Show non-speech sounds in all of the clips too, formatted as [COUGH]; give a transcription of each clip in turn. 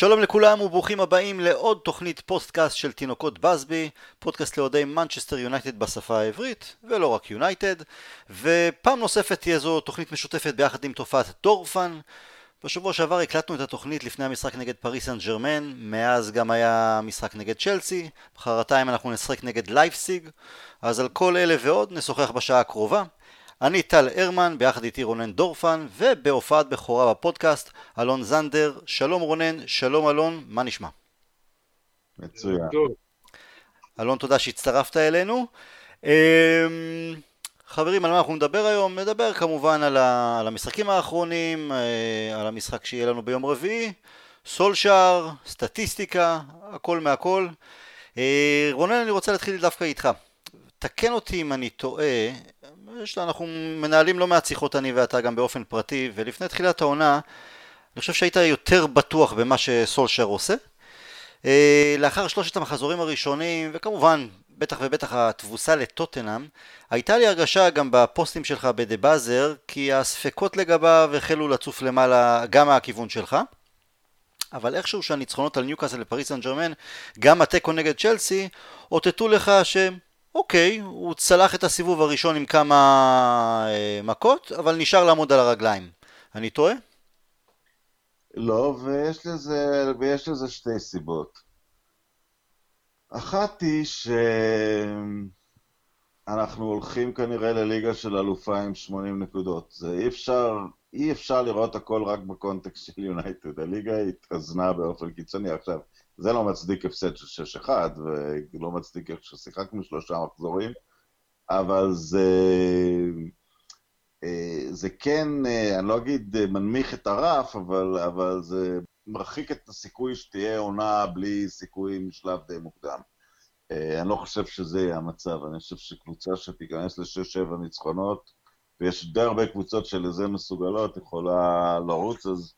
שלום לכולם וברוכים הבאים לעוד תוכנית פודקאסט של תינוקות באזבי, פודקאסט לאוהדי מנצ'סטר יונייטד בשפה העברית, ולא רק יונייטד, ופעם נוספת תהיה זו תוכנית משותפת ביחד עם תופעת דורפן. בשבוע שעבר הקלטנו את התוכנית לפני המשחק נגד פריס סן ג'רמן, מאז גם היה משחק נגד צ'לסי, מחרתיים אנחנו נשחק נגד לייפציג, אז על כל אלה ועוד נשוחח בשעה הקרובה. אני טל הרמן, ביחד איתי רונן דורפן, ובהופעת בכורה בפודקאסט, אלון זנדר. שלום רונן, שלום אלון, מה נשמע? מצוין. אלון, תודה שהצטרפת אלינו. אמ, חברים, על מה אנחנו נדבר היום? נדבר כמובן על, ה... על המשחקים האחרונים, אה, על המשחק שיהיה לנו ביום רביעי, סולשאר, סטטיסטיקה, הכל מהכל. אה, רונן, אני רוצה להתחיל דווקא איתך. תקן אותי אם אני טועה, יש, אנחנו מנהלים לא מעט שיחות אני ואתה גם באופן פרטי, ולפני תחילת העונה, אני חושב שהיית יותר בטוח במה שסולשר עושה. אה, לאחר שלושת המחזורים הראשונים, וכמובן, בטח ובטח התבוסה לטוטנאם, הייתה לי הרגשה גם בפוסטים שלך בדה באזר, כי הספקות לגביו החלו לצוף למעלה גם מהכיוון שלך. אבל איכשהו שהניצחונות על ניוקאסל לפריס סן ג'רמן, גם התיקו נגד צ'לסי, אותתו לך ש... אוקיי, הוא צלח את הסיבוב הראשון עם כמה אה, מכות, אבל נשאר לעמוד על הרגליים. אני טועה? לא, ויש לזה, ויש לזה שתי סיבות. אחת היא שאנחנו הולכים כנראה לליגה של אלופה עם 80 נקודות. זה אי אפשר, אי אפשר לראות הכל רק בקונטקסט של יונייטד. הליגה התאזנה באופן קיצוני. עכשיו, זה לא מצדיק הפסד של 6-1, ולא מצדיק איך ששיחקנו שלושה מחזורים, אבל זה... אה, זה כן, אה, אני לא אגיד אה, מנמיך את הרף, אבל, אבל זה מרחיק את הסיכוי שתהיה עונה בלי סיכוי משלב די מוקדם. אני לא חושב שזה יהיה המצב, אני חושב שקבוצה שתיכנס לשש-שבע ניצחונות, ויש די הרבה קבוצות שלזה מסוגלות, יכולה לרוץ, אז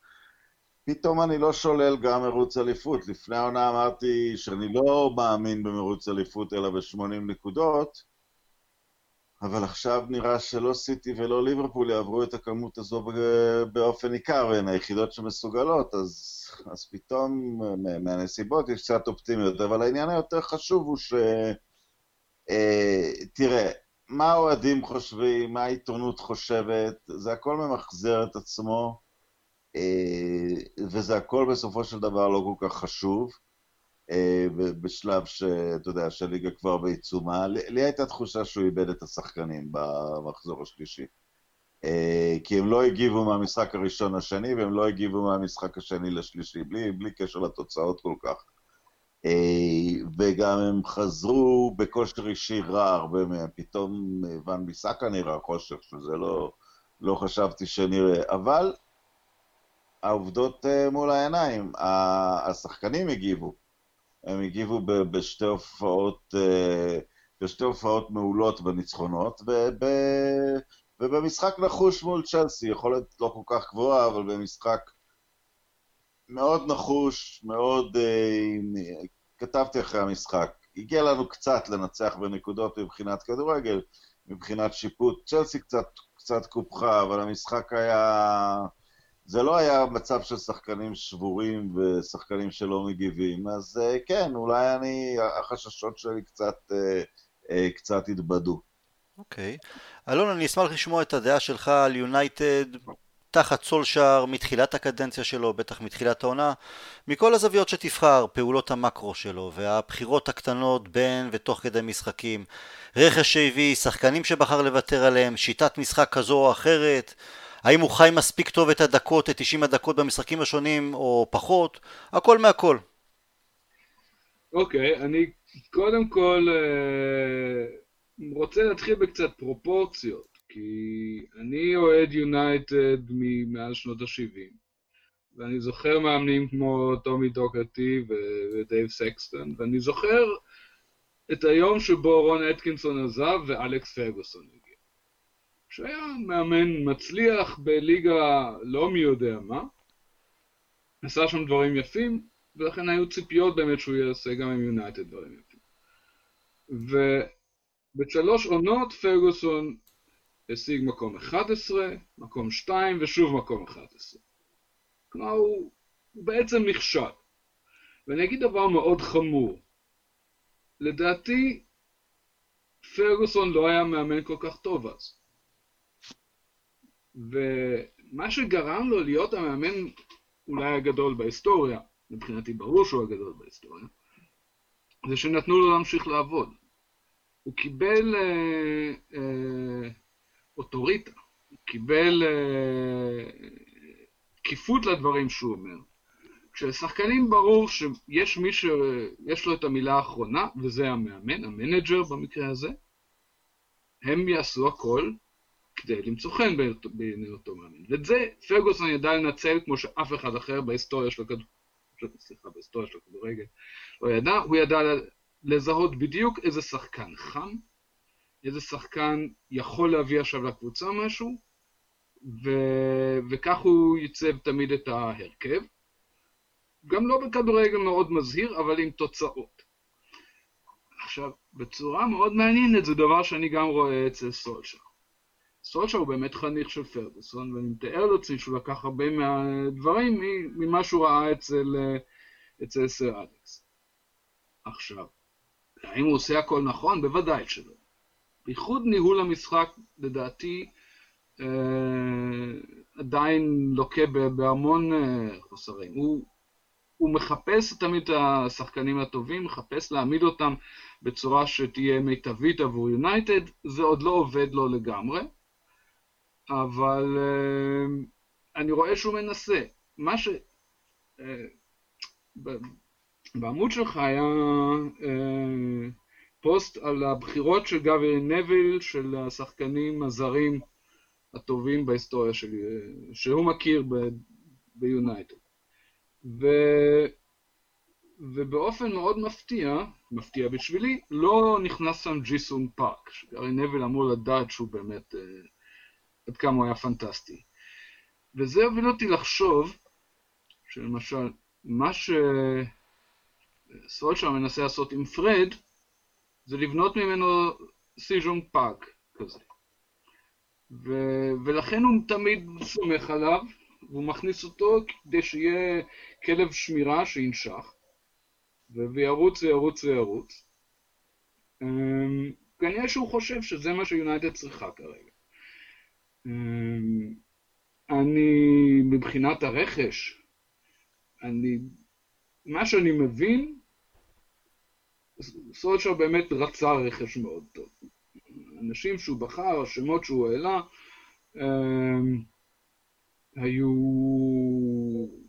פתאום אני לא שולל גם מרוץ אליפות. לפני העונה אמרתי שאני לא מאמין במרוץ אליפות אלא ב-80 נקודות, אבל עכשיו נראה שלא סיטי ולא ליברפול יעברו את הכמות הזו באופן ניכר, והן היחידות שמסוגלות, אז, אז פתאום מהנסיבות יש קצת אופטימיות. אבל העניין היותר חשוב הוא ש... אה, תראה, מה האוהדים חושבים, מה העיתונות חושבת, זה הכל ממחזר את עצמו. אה, וזה הכל בסופו של דבר לא כל כך חשוב, אה, בשלב שאתה יודע, שהליגה כבר בעיצומה. לי הייתה תחושה שהוא איבד את השחקנים במחזור השלישי. אה, כי הם לא הגיבו מהמשחק הראשון לשני, והם לא הגיבו מהמשחק השני לשלישי, בלי, בלי קשר לתוצאות כל כך. וגם הם חזרו בכושר אישי רע הרבה מהם. פתאום ון ביסקה נראה חושך, שזה לא, לא חשבתי שנראה. אבל העובדות אה, מול העיניים. השחקנים הגיבו. הם הגיבו בשתי הופעות, אה, בשתי הופעות מעולות בניצחונות, וב, ובמשחק נחוש מול צ'לסי, יכולת לא כל כך גבוהה, אבל במשחק מאוד נחוש, מאוד... אה, כתבתי אחרי המשחק. הגיע לנו קצת לנצח בנקודות מבחינת כדורגל, מבחינת שיפוט. צ'לסי קצת, קצת קופחה, אבל המשחק היה... זה לא היה מצב של שחקנים שבורים ושחקנים שלא מגיבים, אז אה, כן, אולי אני, החששות שלי קצת, אה, אה, קצת התבדו. אוקיי. Okay. אלון, אני אשמח לשמוע את הדעה שלך על יונייטד תחת סולשאר מתחילת הקדנציה שלו, בטח מתחילת העונה, מכל הזוויות שתבחר, פעולות המקרו שלו והבחירות הקטנות בין ותוך כדי משחקים, רכש שהביא, שחקנים שבחר לוותר עליהם, שיטת משחק כזו או אחרת, האם הוא חי מספיק טוב את הדקות, את 90 הדקות במשחקים השונים או פחות, הכל מהכל. אוקיי, okay, אני קודם כל אה, רוצה להתחיל בקצת פרופורציות, כי אני אוהד יונייטד ממעל שנות ה-70, ואני זוכר מאמנים כמו טומי דוקרטי ודייב סקסטון, ואני זוכר את היום שבו רון אטקינסון עזב ואלכס פרגוסון הגיע. שהיה מאמן מצליח בליגה לא מי יודע מה, עשה שם דברים יפים, ולכן היו ציפיות באמת שהוא יעשה גם עם יונייטד דברים יפים. ובשלוש עונות פרגוסון השיג מקום 11, מקום 2 ושוב מקום 11. כלומר הוא, הוא בעצם נכשל. ואני אגיד דבר מאוד חמור. לדעתי, פרגוסון לא היה מאמן כל כך טוב אז. ומה שגרם לו להיות המאמן אולי הגדול בהיסטוריה, מבחינתי ברור שהוא הגדול בהיסטוריה, זה שנתנו לו להמשיך לעבוד. הוא קיבל אה, אה, אוטוריטה, הוא קיבל אה, תקיפות לדברים שהוא אומר. כשלשחקנים ברור שיש מי שיש לו את המילה האחרונה, וזה המאמן, המנג'ר במקרה הזה, הם יעשו הכל כדי למצוא חן בעיני אותו מאמן. ואת זה פרגוסון ידע לנצל כמו שאף אחד אחר בהיסטוריה של הכדורגל, סליחה, בהיסטוריה של הכדורגל לא ידע, הוא ידע לזהות בדיוק איזה שחקן חם, איזה שחקן יכול להביא עכשיו לקבוצה משהו, ו... וכך הוא ייצב תמיד את ההרכב. גם לא בכדורגל מאוד מזהיר, אבל עם תוצאות. עכשיו, בצורה מאוד מעניינת, זה דבר שאני גם רואה אצל סולשר. סולשר הוא באמת חניך של פרגוסון, ואני מתאר לעצמי שהוא לקח הרבה מהדברים ממה שהוא ראה אצל, אצל סר אלכס. עכשיו, האם הוא עושה הכל נכון? בוודאי שלא. בייחוד ניהול המשחק, לדעתי, אה, עדיין לוקה בהמון אה, חוסרים. הוא, הוא מחפש תמיד את השחקנים הטובים, מחפש להעמיד אותם בצורה שתהיה מיטבית עבור יונייטד, זה עוד לא עובד לו לגמרי, אבל uh, אני רואה שהוא מנסה. מה ש... Uh, בעמוד שלך היה uh, פוסט על הבחירות של גבי נביל, של השחקנים הזרים הטובים בהיסטוריה שלי, שהוא מכיר ביונייטד. ובאופן מאוד מפתיע, מפתיע בשבילי, לא נכנס שם ג'יסון פארק, שגארי נבל אמור לדעת שהוא באמת, עד כמה הוא היה פנטסטי. וזה הוביל אותי לחשוב, שלמשל, מה שסולשר מנסה לעשות עם פרד, זה לבנות ממנו סיז'ון פארק כזה. ו... ולכן הוא תמיד סומך עליו, והוא מכניס אותו כדי שיהיה כלב שמירה שינשך, וירוץ וירוץ וירוץ. אמ, כנראה שהוא חושב שזה מה שיונייטד צריכה כרגע. אמ, אני, מבחינת הרכש, אני, מה שאני מבין, סולשר באמת רצה רכש מאוד טוב. אנשים שהוא בחר, השמות שהוא העלה, אמ, היו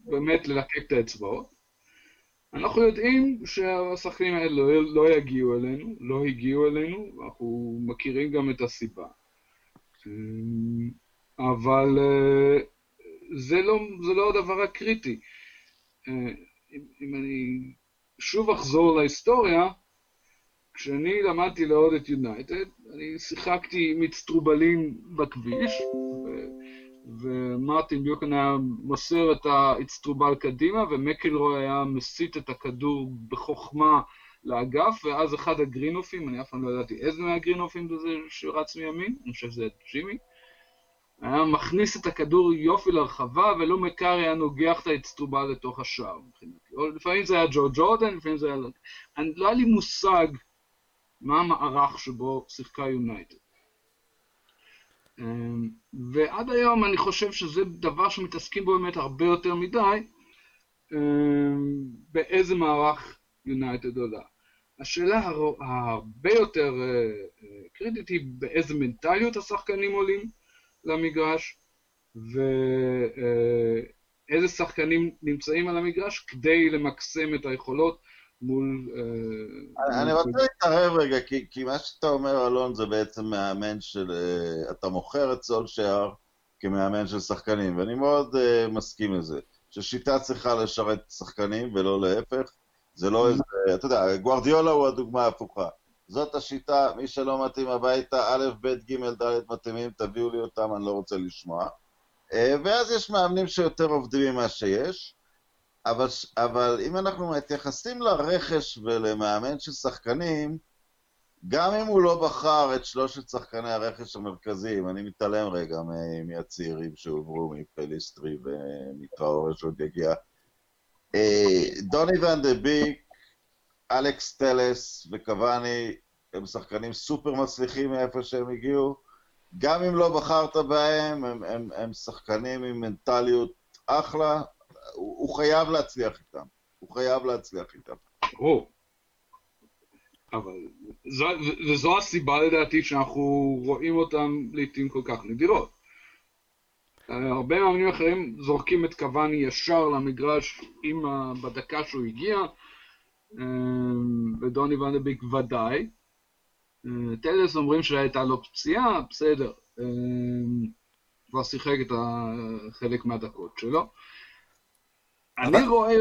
באמת ללקק את האצבעות. אנחנו יודעים שהשחקנים האלה לא, לא יגיעו אלינו, לא הגיעו אלינו, אנחנו מכירים גם את הסיבה. אבל אה, זה לא, זה לא הדבר הקריטי. אה, אם, אם אני שוב אחזור להיסטוריה, כשאני למדתי לעוד את יונייטד, אני שיחקתי עם אצטרובלים בכביש, ומרטין ביוקן היה מוסר את האצטרובל קדימה, ומקלרוי היה מסיט את הכדור בחוכמה לאגף, ואז אחד הגרינופים, אני אף פעם לא ידעתי איזה מהגרינופים זה שרץ מימין, אני חושב שזה ג'ימי, היה מכניס את הכדור יופי לרחבה, ולא מקארי היה נוגח את האצטרובל לתוך השער מבחינתי. לפעמים זה היה ג'ו ג'ורדן, לפעמים זה היה... אני, לא היה לי מושג מה המערך שבו שיחקה יונייטד. אמ, ועד היום אני חושב שזה דבר שמתעסקים בו באמת הרבה יותר מדי, אמ, באיזה מערך יונייטד עולה. השאלה הרבה יותר אה, אה, קריטית היא באיזה מנטליות השחקנים עולים למגרש, ואיזה אה, שחקנים נמצאים על המגרש כדי למקסם את היכולות מול... אני רוצה להתערב רגע, כי מה שאתה אומר, אלון, זה בעצם מאמן של... אתה מוכר את סולשייר כמאמן של שחקנים, ואני מאוד אה, מסכים לזה. ששיטה צריכה לשרת שחקנים ולא להפך. זה לא איזה... אתה יודע, גוארדיולה הוא הדוגמה ההפוכה. זאת השיטה, מי שלא מתאים הביתה, א', ב', ג', ד' מתאימים, תביאו לי אותם, אני לא רוצה לשמוע. ואז יש מאמנים שיותר עובדים ממה שיש. אבל, אבל אם אנחנו מתייחסים לרכש ולמאמן של שחקנים, גם אם הוא לא בחר את שלושת שחקני הרכש המרכזיים, אני מתעלם רגע מהצעירים שהועברו מפליסטרי ומטראורה שעוד יגיע, דוני ואן דה ביק, אלכס טלס וקוואני הם שחקנים סופר מצליחים מאיפה שהם הגיעו. גם אם לא בחרת בהם, הם, הם, הם שחקנים עם מנטליות אחלה, הוא, הוא חייב להצליח איתם. הוא חייב להצליח איתם. אבל זו, וזו הסיבה לדעתי שאנחנו רואים אותם לעיתים כל כך נדירות. הרבה מאמנים אחרים זורקים את קוואני ישר למגרש עם ה... בדקה שהוא הגיע, ודוני ונדביק ודאי. טלס אומרים שהייתה לו פציעה, בסדר. כבר שיחק את חלק מהדקות שלו. אני רואה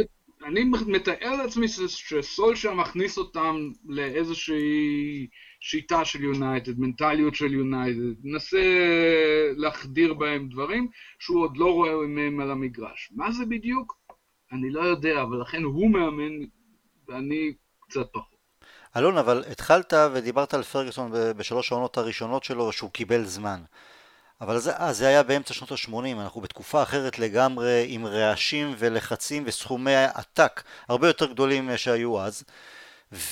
אני מתאר לעצמי שסולשה מכניס אותם לאיזושהי שיטה של יונייטד, מנטליות של יונייטד, מנסה להחדיר בהם דברים שהוא עוד לא רואה מהם על המגרש. מה זה בדיוק? אני לא יודע, אבל לכן הוא מאמן ואני קצת פחות. אלון, אבל התחלת ודיברת על פרגוסון בשלוש העונות הראשונות שלו שהוא קיבל זמן. אבל זה, אה, זה היה באמצע שנות ה-80, אנחנו בתקופה אחרת לגמרי עם רעשים ולחצים וסכומי עתק הרבה יותר גדולים שהיו אז ויש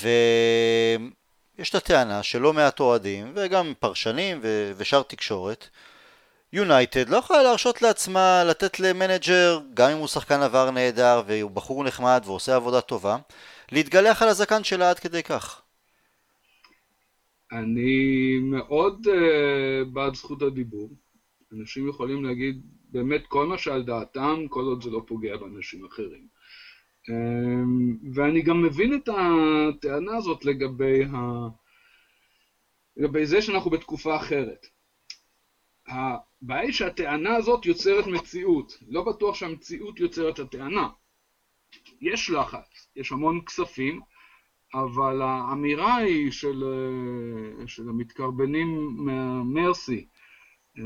את הטענה שלא מעט אוהדים וגם פרשנים ו... ושאר תקשורת יונייטד לא יכולה להרשות לעצמה לתת למנג'ר, גם אם הוא שחקן עבר נהדר והוא בחור נחמד ועושה עבודה טובה, להתגלח על הזקן שלה עד כדי כך. אני מאוד אה, בעד זכות הדיבור. אנשים יכולים להגיד באמת כל מה שעל דעתם, כל עוד זה לא פוגע באנשים אחרים. Um, ואני גם מבין את הטענה הזאת לגבי, ה... לגבי זה שאנחנו בתקופה אחרת. הבעיה היא שהטענה הזאת יוצרת מציאות. לא בטוח שהמציאות יוצרת הטענה. יש לחץ, יש המון כספים, אבל האמירה היא של, אה, של המתקרבנים מהמרסי, אה,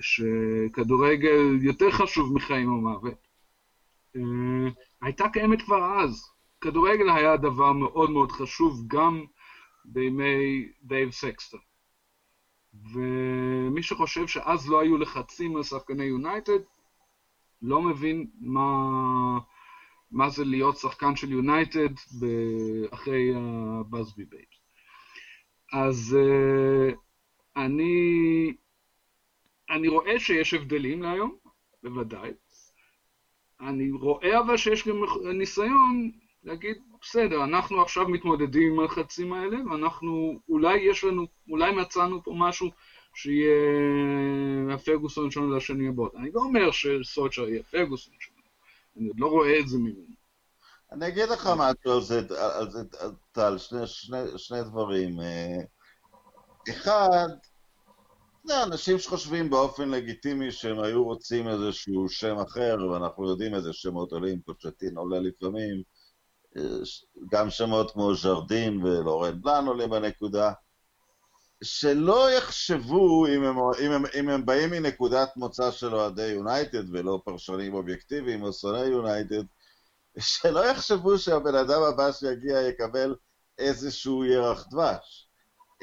שכדורגל יותר חשוב מחיים או מוות, אה, הייתה קיימת כבר אז. כדורגל היה דבר מאוד מאוד חשוב גם בימי דייב סקסטון. ומי שחושב שאז לא היו לחצים על שחקני יונייטד, לא מבין מה... מה זה להיות שחקן של יונייטד אחרי ה Busby Babes. אז uh, אני, אני רואה שיש הבדלים להיום, בוודאי. אני רואה אבל שיש גם ניסיון להגיד, בסדר, אנחנו עכשיו מתמודדים עם הלחצים האלה, ואנחנו, אולי יש לנו, אולי מצאנו פה משהו שיהיה הפרגוסון שלנו לשנים הבאות. אני לא אומר שסוצ'ר יהיה פרגוסון שלנו. אני עוד לא רואה את זה ממנו. אני אגיד לך משהו על זה, על זה, טל, שני, שני, שני דברים. אה, אחד, זה אנשים שחושבים באופן לגיטימי שהם היו רוצים איזשהו שם אחר, ואנחנו יודעים איזה שמות עולים, קוצ'טין עולה לפעמים, אה, גם שמות כמו ז'רדין ולורן בלאן עולים בנקודה. שלא יחשבו, אם הם, אם, הם, אם הם באים מנקודת מוצא של אוהדי יונייטד ולא פרשנים אובייקטיביים או שונאי יונייטד, שלא יחשבו שהבן אדם הבא שיגיע יקבל איזשהו ירח דבש.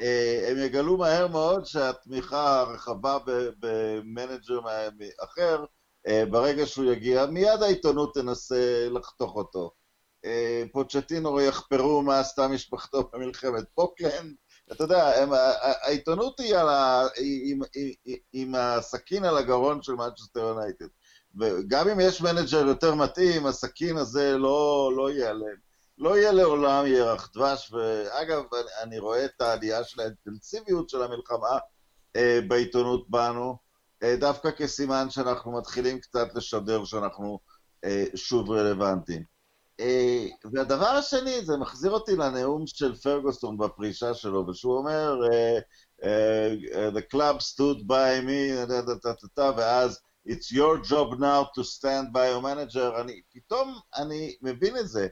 אה, הם יגלו מהר מאוד שהתמיכה הרחבה במנג'ר אחר, אה, ברגע שהוא יגיע, מיד העיתונות תנסה לחתוך אותו. אה, פוצ'טינו יחפרו מה עשתה משפחתו במלחמת פוקלנד, אתה יודע, הם, העיתונות היא ה, עם, עם, עם הסכין על הגרון של מנצ'סטר יונייטד. וגם אם יש מנג'ר יותר מתאים, הסכין הזה לא, לא יהיה עליהם. לא יהיה לעולם ירח דבש, ואגב, אני, אני רואה את העלייה של האינטנסיביות של המלחמה אה, בעיתונות בנו, אה, דווקא כסימן שאנחנו מתחילים קצת לשדר שאנחנו אה, שוב רלוונטיים. אה, והדבר השני, זה מחזיר אותי לנאום של פרגוסון בפרישה שלו, ושהוא אומר, אה, אה, The club stood by me, ואז It's your job now to stand by your manager. אני, פתאום אני מבין את זה.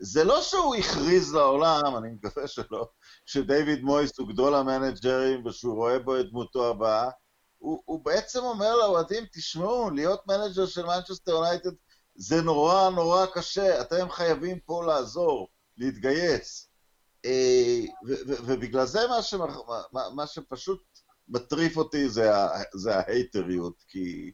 זה לא שהוא הכריז לעולם, אני מקווה שלא, שדייוויד מויס הוא גדול המנג'רים ושהוא רואה בו את דמותו הבאה. הוא, הוא בעצם אומר לאוהדים, תשמעו, להיות מנג'ר של מנצ'סטר יונייטד זה נורא נורא קשה, אתם חייבים פה לעזור, להתגייס. אה, ובגלל זה מה, שמח, מה, מה שפשוט מטריף אותי זה, זה ה hateריות, כי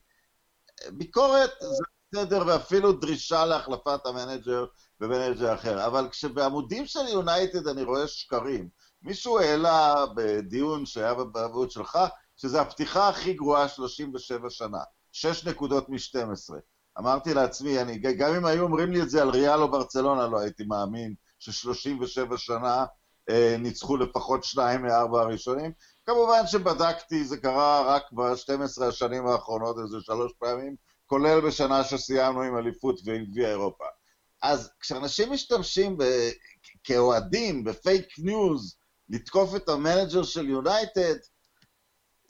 ביקורת זה, בסדר, ואפילו דרישה להחלפת המנג'ר במנג'ר אחר, אבל כשבעמודים של יונייטד אני רואה שקרים, מישהו העלה בדיון שהיה בעמוד שלך, שזה הפתיחה הכי גרועה 37 שנה, 6 נקודות מ-12. אמרתי לעצמי, אני, גם אם היו אומרים לי את זה על ריאל או ברצלונה, לא הייתי מאמין ש-37 שנה אה, ניצחו לפחות שניים מארבע הראשונים. כמובן שבדקתי, זה קרה רק ב-12 השנים האחרונות איזה שלוש פעמים, כולל בשנה שסיימנו עם אליפות ועם גביע אירופה. אז כשאנשים משתמשים ב... כאוהדים ב fake news לתקוף את המנג'ר של יונייטד,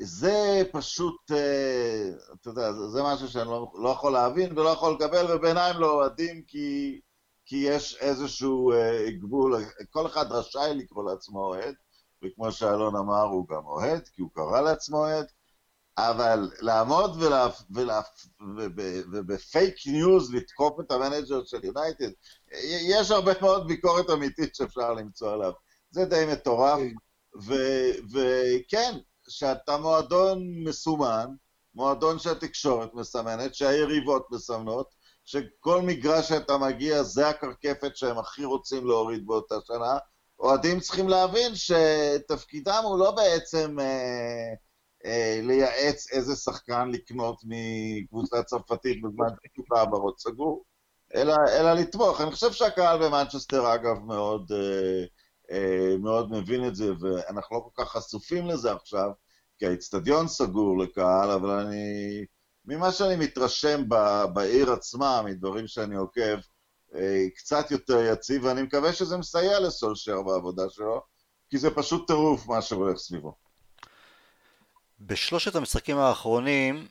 זה פשוט, אה, אתה יודע, זה משהו שאני לא, לא יכול להבין ולא יכול לקבל, ובעיניי הם לא אוהדים כי, כי יש איזשהו אה, גבול, כל אחד רשאי לקרוא לעצמו אוהד, וכמו שאלון אמר, הוא גם אוהד, כי הוא קרא לעצמו אוהד, אבל לעמוד וב fake news לתקוף את המנג'ר של יונייטד, יש הרבה מאוד ביקורת אמיתית שאפשר למצוא עליו. זה די מטורף, וכן, שאתה מועדון מסומן, מועדון שהתקשורת מסמנת, שהיריבות מסמנות, שכל מגרש שאתה מגיע זה הקרקפת שהם הכי רוצים להוריד באותה שנה, אוהדים צריכים להבין שתפקידם הוא לא בעצם אה, אה, לייעץ איזה שחקן לקנות מקבוצה צרפתית בזמן ששוק העברות סגור, אלא, אלא לתמוך. אני חושב שהקהל במנצ'סטר, אגב, מאוד, אה, אה, מאוד מבין את זה, ואנחנו לא כל כך חשופים לזה עכשיו, כי האיצטדיון סגור לקהל, אבל אני... ממה שאני מתרשם בעיר עצמה, מדברים שאני עוקב, אה, קצת יותר יציב, ואני מקווה שזה מסייע לסולשר בעבודה שלו, כי זה פשוט טירוף מה שהולך סביבו. בשלושת המשחקים האחרונים,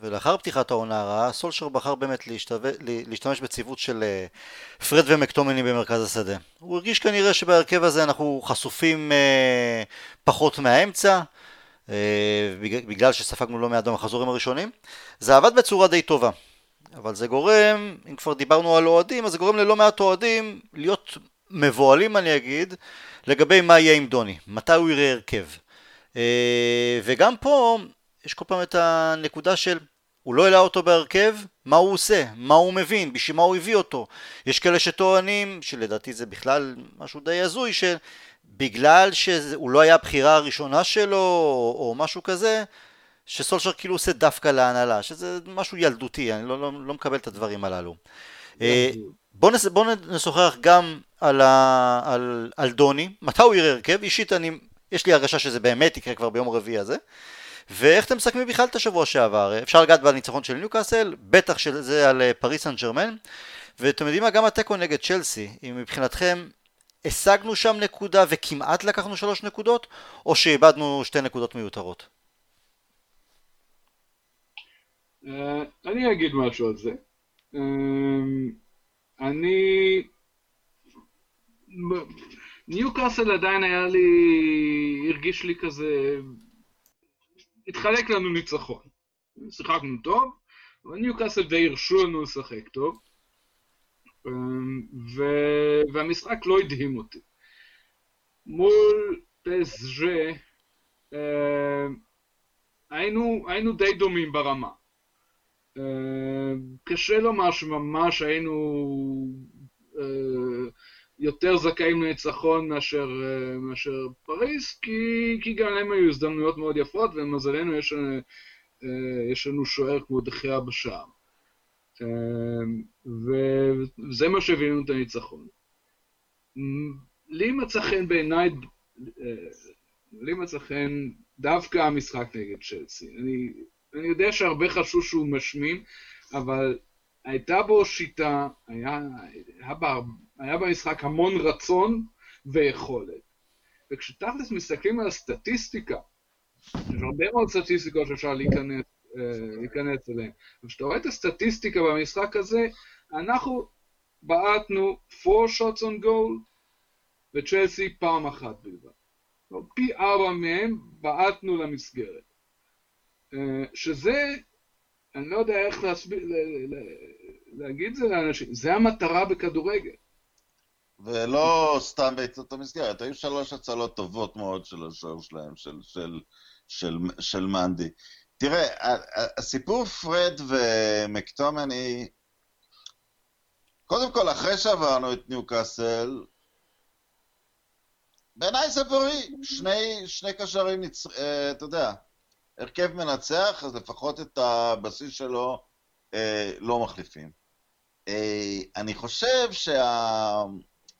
ולאחר פתיחת העונה הרעה, סולשר בחר באמת להשתו... להשתמש בציוות של אה, פרד ומקטומני במרכז השדה. הוא הרגיש כנראה שבהרכב הזה אנחנו חשופים אה, פחות מהאמצע, בגלל שספגנו לא מעט במחזורים הראשונים. זה עבד בצורה די טובה. אבל זה גורם, אם כבר דיברנו על אוהדים, אז זה גורם ללא מעט אוהדים להיות מבוהלים אני אגיד, לגבי מה יהיה עם דוני, מתי הוא יראה הרכב. אה, וגם פה יש כל פעם את הנקודה של הוא לא העלה אותו בהרכב, מה הוא עושה, מה הוא מבין, בשביל מה הוא הביא אותו. יש כאלה שטוענים, שלדעתי זה בכלל משהו די הזוי, שבגלל שהוא לא היה הבחירה הראשונה שלו, או, או משהו כזה, שסולשר כאילו עושה דווקא להנהלה, שזה משהו ילדותי, אני לא, לא, לא מקבל את הדברים הללו. אה, בואו נס, בוא נשוחח גם על, ה, על, על דוני, מתי הוא יראה הרכב, אישית אני, יש לי הרגשה שזה באמת יקרה כבר ביום רביעי הזה, ואיך אתם מסכמים בכלל את השבוע שעבר, אפשר לגעת בניצחון של ניוקאסל, בטח שזה על אה, פריס סן ג'רמן, ואתם יודעים מה, גם התיקו נגד צ'לסי, אם מבחינתכם השגנו שם נקודה וכמעט לקחנו שלוש נקודות, או שאיבדנו שתי נקודות מיותרות? אה, אני אגיד משהו על זה. אה, אני... ניו קאסל עדיין היה לי... הרגיש לי כזה... התחלק לנו ניצחון. שיחקנו טוב, אבל ניו קאסל די הרשו לנו לשחק טוב. אה, ו... והמשחק לא הדהים אותי. מול פסג'ה היינו, היינו די דומים ברמה. אה, קשה לומר שממש היינו אה, יותר זכאים לניצחון מאשר, אה, מאשר פריס, כי, כי גם להם היו הזדמנויות מאוד יפות, ולמזלנו יש, יש לנו שוער כמו דחייה בשער. וזה מה שהביא לנו את הניצחון. לי מצא חן בעיניי, לי מצא חן דווקא המשחק נגד צ'לסי. אני אני יודע שהרבה חשבו שהוא משמין, אבל הייתה בו שיטה, היה, היה, בה, היה במשחק המון רצון ויכולת. וכשתכלס מסתכלים על הסטטיסטיקה, יש הרבה מאוד סטטיסטיקות שאפשר להיכנס, אה, להיכנס אליהן, וכשאתה רואה את הסטטיסטיקה במשחק הזה, אנחנו בעטנו 4 shots on goal וצ'לסי פעם אחת בלבד. פי ארבע מהם בעטנו למסגרת. אה, שזה, אני לא יודע איך להסביר, להגיד את זה לאנשים, זה המטרה בכדורגל. ולא סתם בעצות המסגרת, היו שלוש הצלות טובות מאוד של השוער שלהם, של, של, של, של מנדי. תראה, הסיפור פרד ומקטומני קודם כל, אחרי שעברנו את ניוקאסל, בעיניי זה בריא. שני, שני קשרים, נצ... אה, אתה יודע, הרכב מנצח, אז לפחות את הבסיס שלו אה, לא מחליפים. אה, אני חושב שה...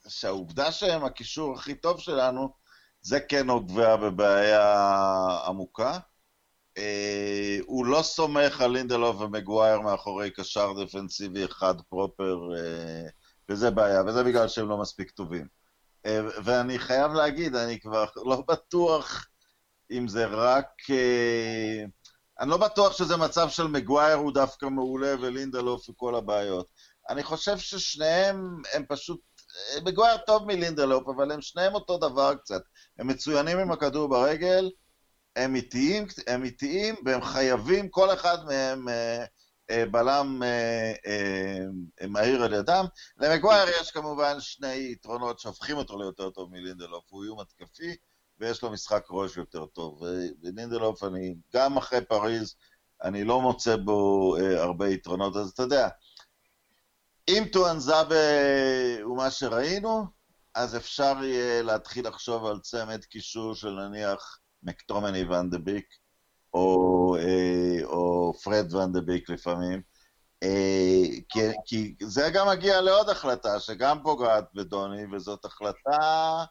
שהעובדה שהם הקישור הכי טוב שלנו, זה כן נוגע בבעיה עמוקה. אה, הוא לא סומך על לינדלוב ומגווייר מאחורי קשר דפנסיבי אחד proper, אה, וזה בעיה, וזה בגלל שהם לא מספיק טובים. אה, ואני חייב להגיד, אני כבר לא בטוח אם זה רק... אה, אני לא בטוח שזה מצב של מגווייר הוא דווקא מעולה ולינדלוף וכל הבעיות. אני חושב ששניהם הם פשוט... אה, מגווייר טוב מלינדלוף, אבל הם שניהם אותו דבר קצת. הם מצוינים עם הכדור ברגל, הם איטיים, הם איטיים והם חייבים, כל אחד מהם אה, אה, בלם אה, אה, מהיר על ידם. למגווייר יש כמובן שני יתרונות שהופכים אותו ליותר טוב מלינדלוף, הוא איום התקפי ויש לו משחק ראש יותר טוב. ולינדלוף, אני, גם אחרי פריז, אני לא מוצא בו אה, הרבה יתרונות, אז אתה יודע, אם טואנזאבה הוא מה שראינו, אז אפשר יהיה להתחיל לחשוב על צמד קישור של נניח מקטומני ואן דה ביק, או, אה, או פרד ואן דה ביק לפעמים. אה, כי, כי זה גם מגיע לעוד החלטה שגם פוגעת בדוני, וזאת החלטה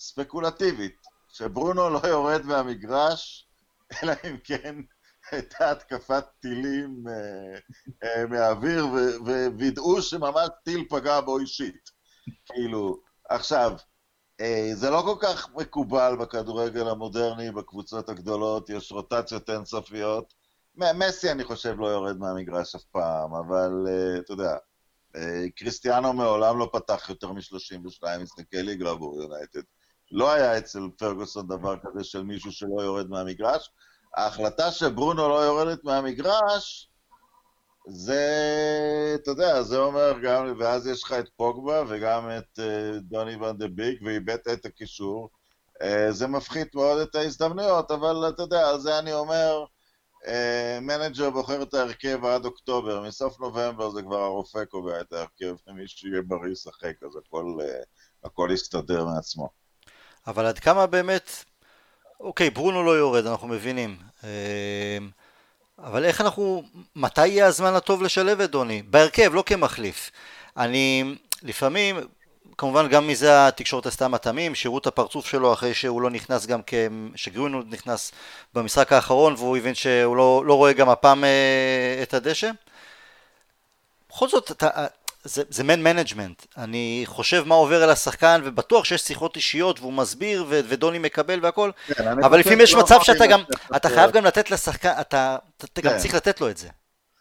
ספקולטיבית, שברונו לא יורד מהמגרש, אלא אם כן הייתה התקפת טילים אה, מהאוויר, ווידאו שממש טיל פגע בו אישית. כאילו, עכשיו, זה לא כל כך מקובל בכדורגל המודרני, בקבוצות הגדולות, יש רוטציות אינסופיות. מסי, אני חושב, לא יורד מהמגרש אף פעם, אבל uh, אתה יודע, uh, קריסטיאנו מעולם לא פתח יותר מ-32 משחקי ליגה עבור יונייטד. לא היה אצל פרגוסון דבר כזה של מישהו שלא יורד מהמגרש. ההחלטה שברונו לא יורדת מהמגרש, זה, אתה יודע, זה אומר גם, ואז יש לך את פוגבה וגם את uh, דוני ון דה ביק, ואיבדת את הקישור. Uh, זה מפחית מאוד את ההזדמנויות, אבל אתה יודע, על זה אני אומר, uh, מנג'ר בוחר את ההרכב עד אוקטובר, מסוף נובמבר זה כבר הרופא קובע את ההרכב, ומי שיהיה בריא ישחק, אז הכל, הכל יסתדר מעצמו. אבל עד כמה באמת, אוקיי, ברונו לא יורד, אנחנו מבינים. אבל איך אנחנו, מתי יהיה הזמן הטוב לשלב את דוני? בהרכב, לא כמחליף. אני, לפעמים, כמובן גם מזה התקשורת עשתה מטעמים, שירות הפרצוף שלו אחרי שהוא לא נכנס גם כ... שגרינוד נכנס במשחק האחרון והוא הבין שהוא לא, לא רואה גם הפעם אה, את הדשא. בכל זאת, אתה, זה, זה man management, אני חושב מה עובר על השחקן ובטוח שיש שיחות אישיות והוא מסביר ו, ודוני מקבל והכל, כן, אבל לפעמים יש לא מצב שאתה גם, אתה חייב גם לתת לשחקן, אתה, אתה כן. גם צריך לתת לו את זה.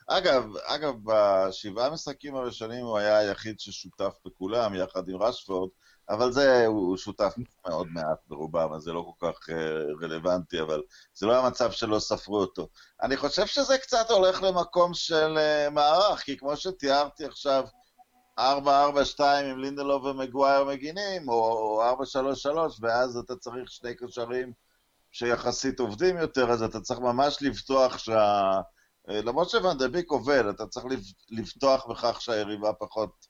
אגב, אגב, בשבעה משחקים הראשונים הוא היה היחיד ששותף בכולם יחד עם רשפורד, אבל זה, הוא שותף מאוד מעט ברובם, אז זה לא כל כך uh, רלוונטי, אבל זה לא המצב שלא ספרו אותו. אני חושב שזה קצת הולך למקום של uh, מערך, כי כמו שתיארתי עכשיו, 4-4-2 עם לינדלוב ומגווייר מגינים, או 4-3-3, ואז אתה צריך שני קשרים שיחסית עובדים יותר, אז אתה צריך ממש לפתוח שה... למרות שוונדביק עובד, אתה צריך לפתוח בכך שהיריבה פחות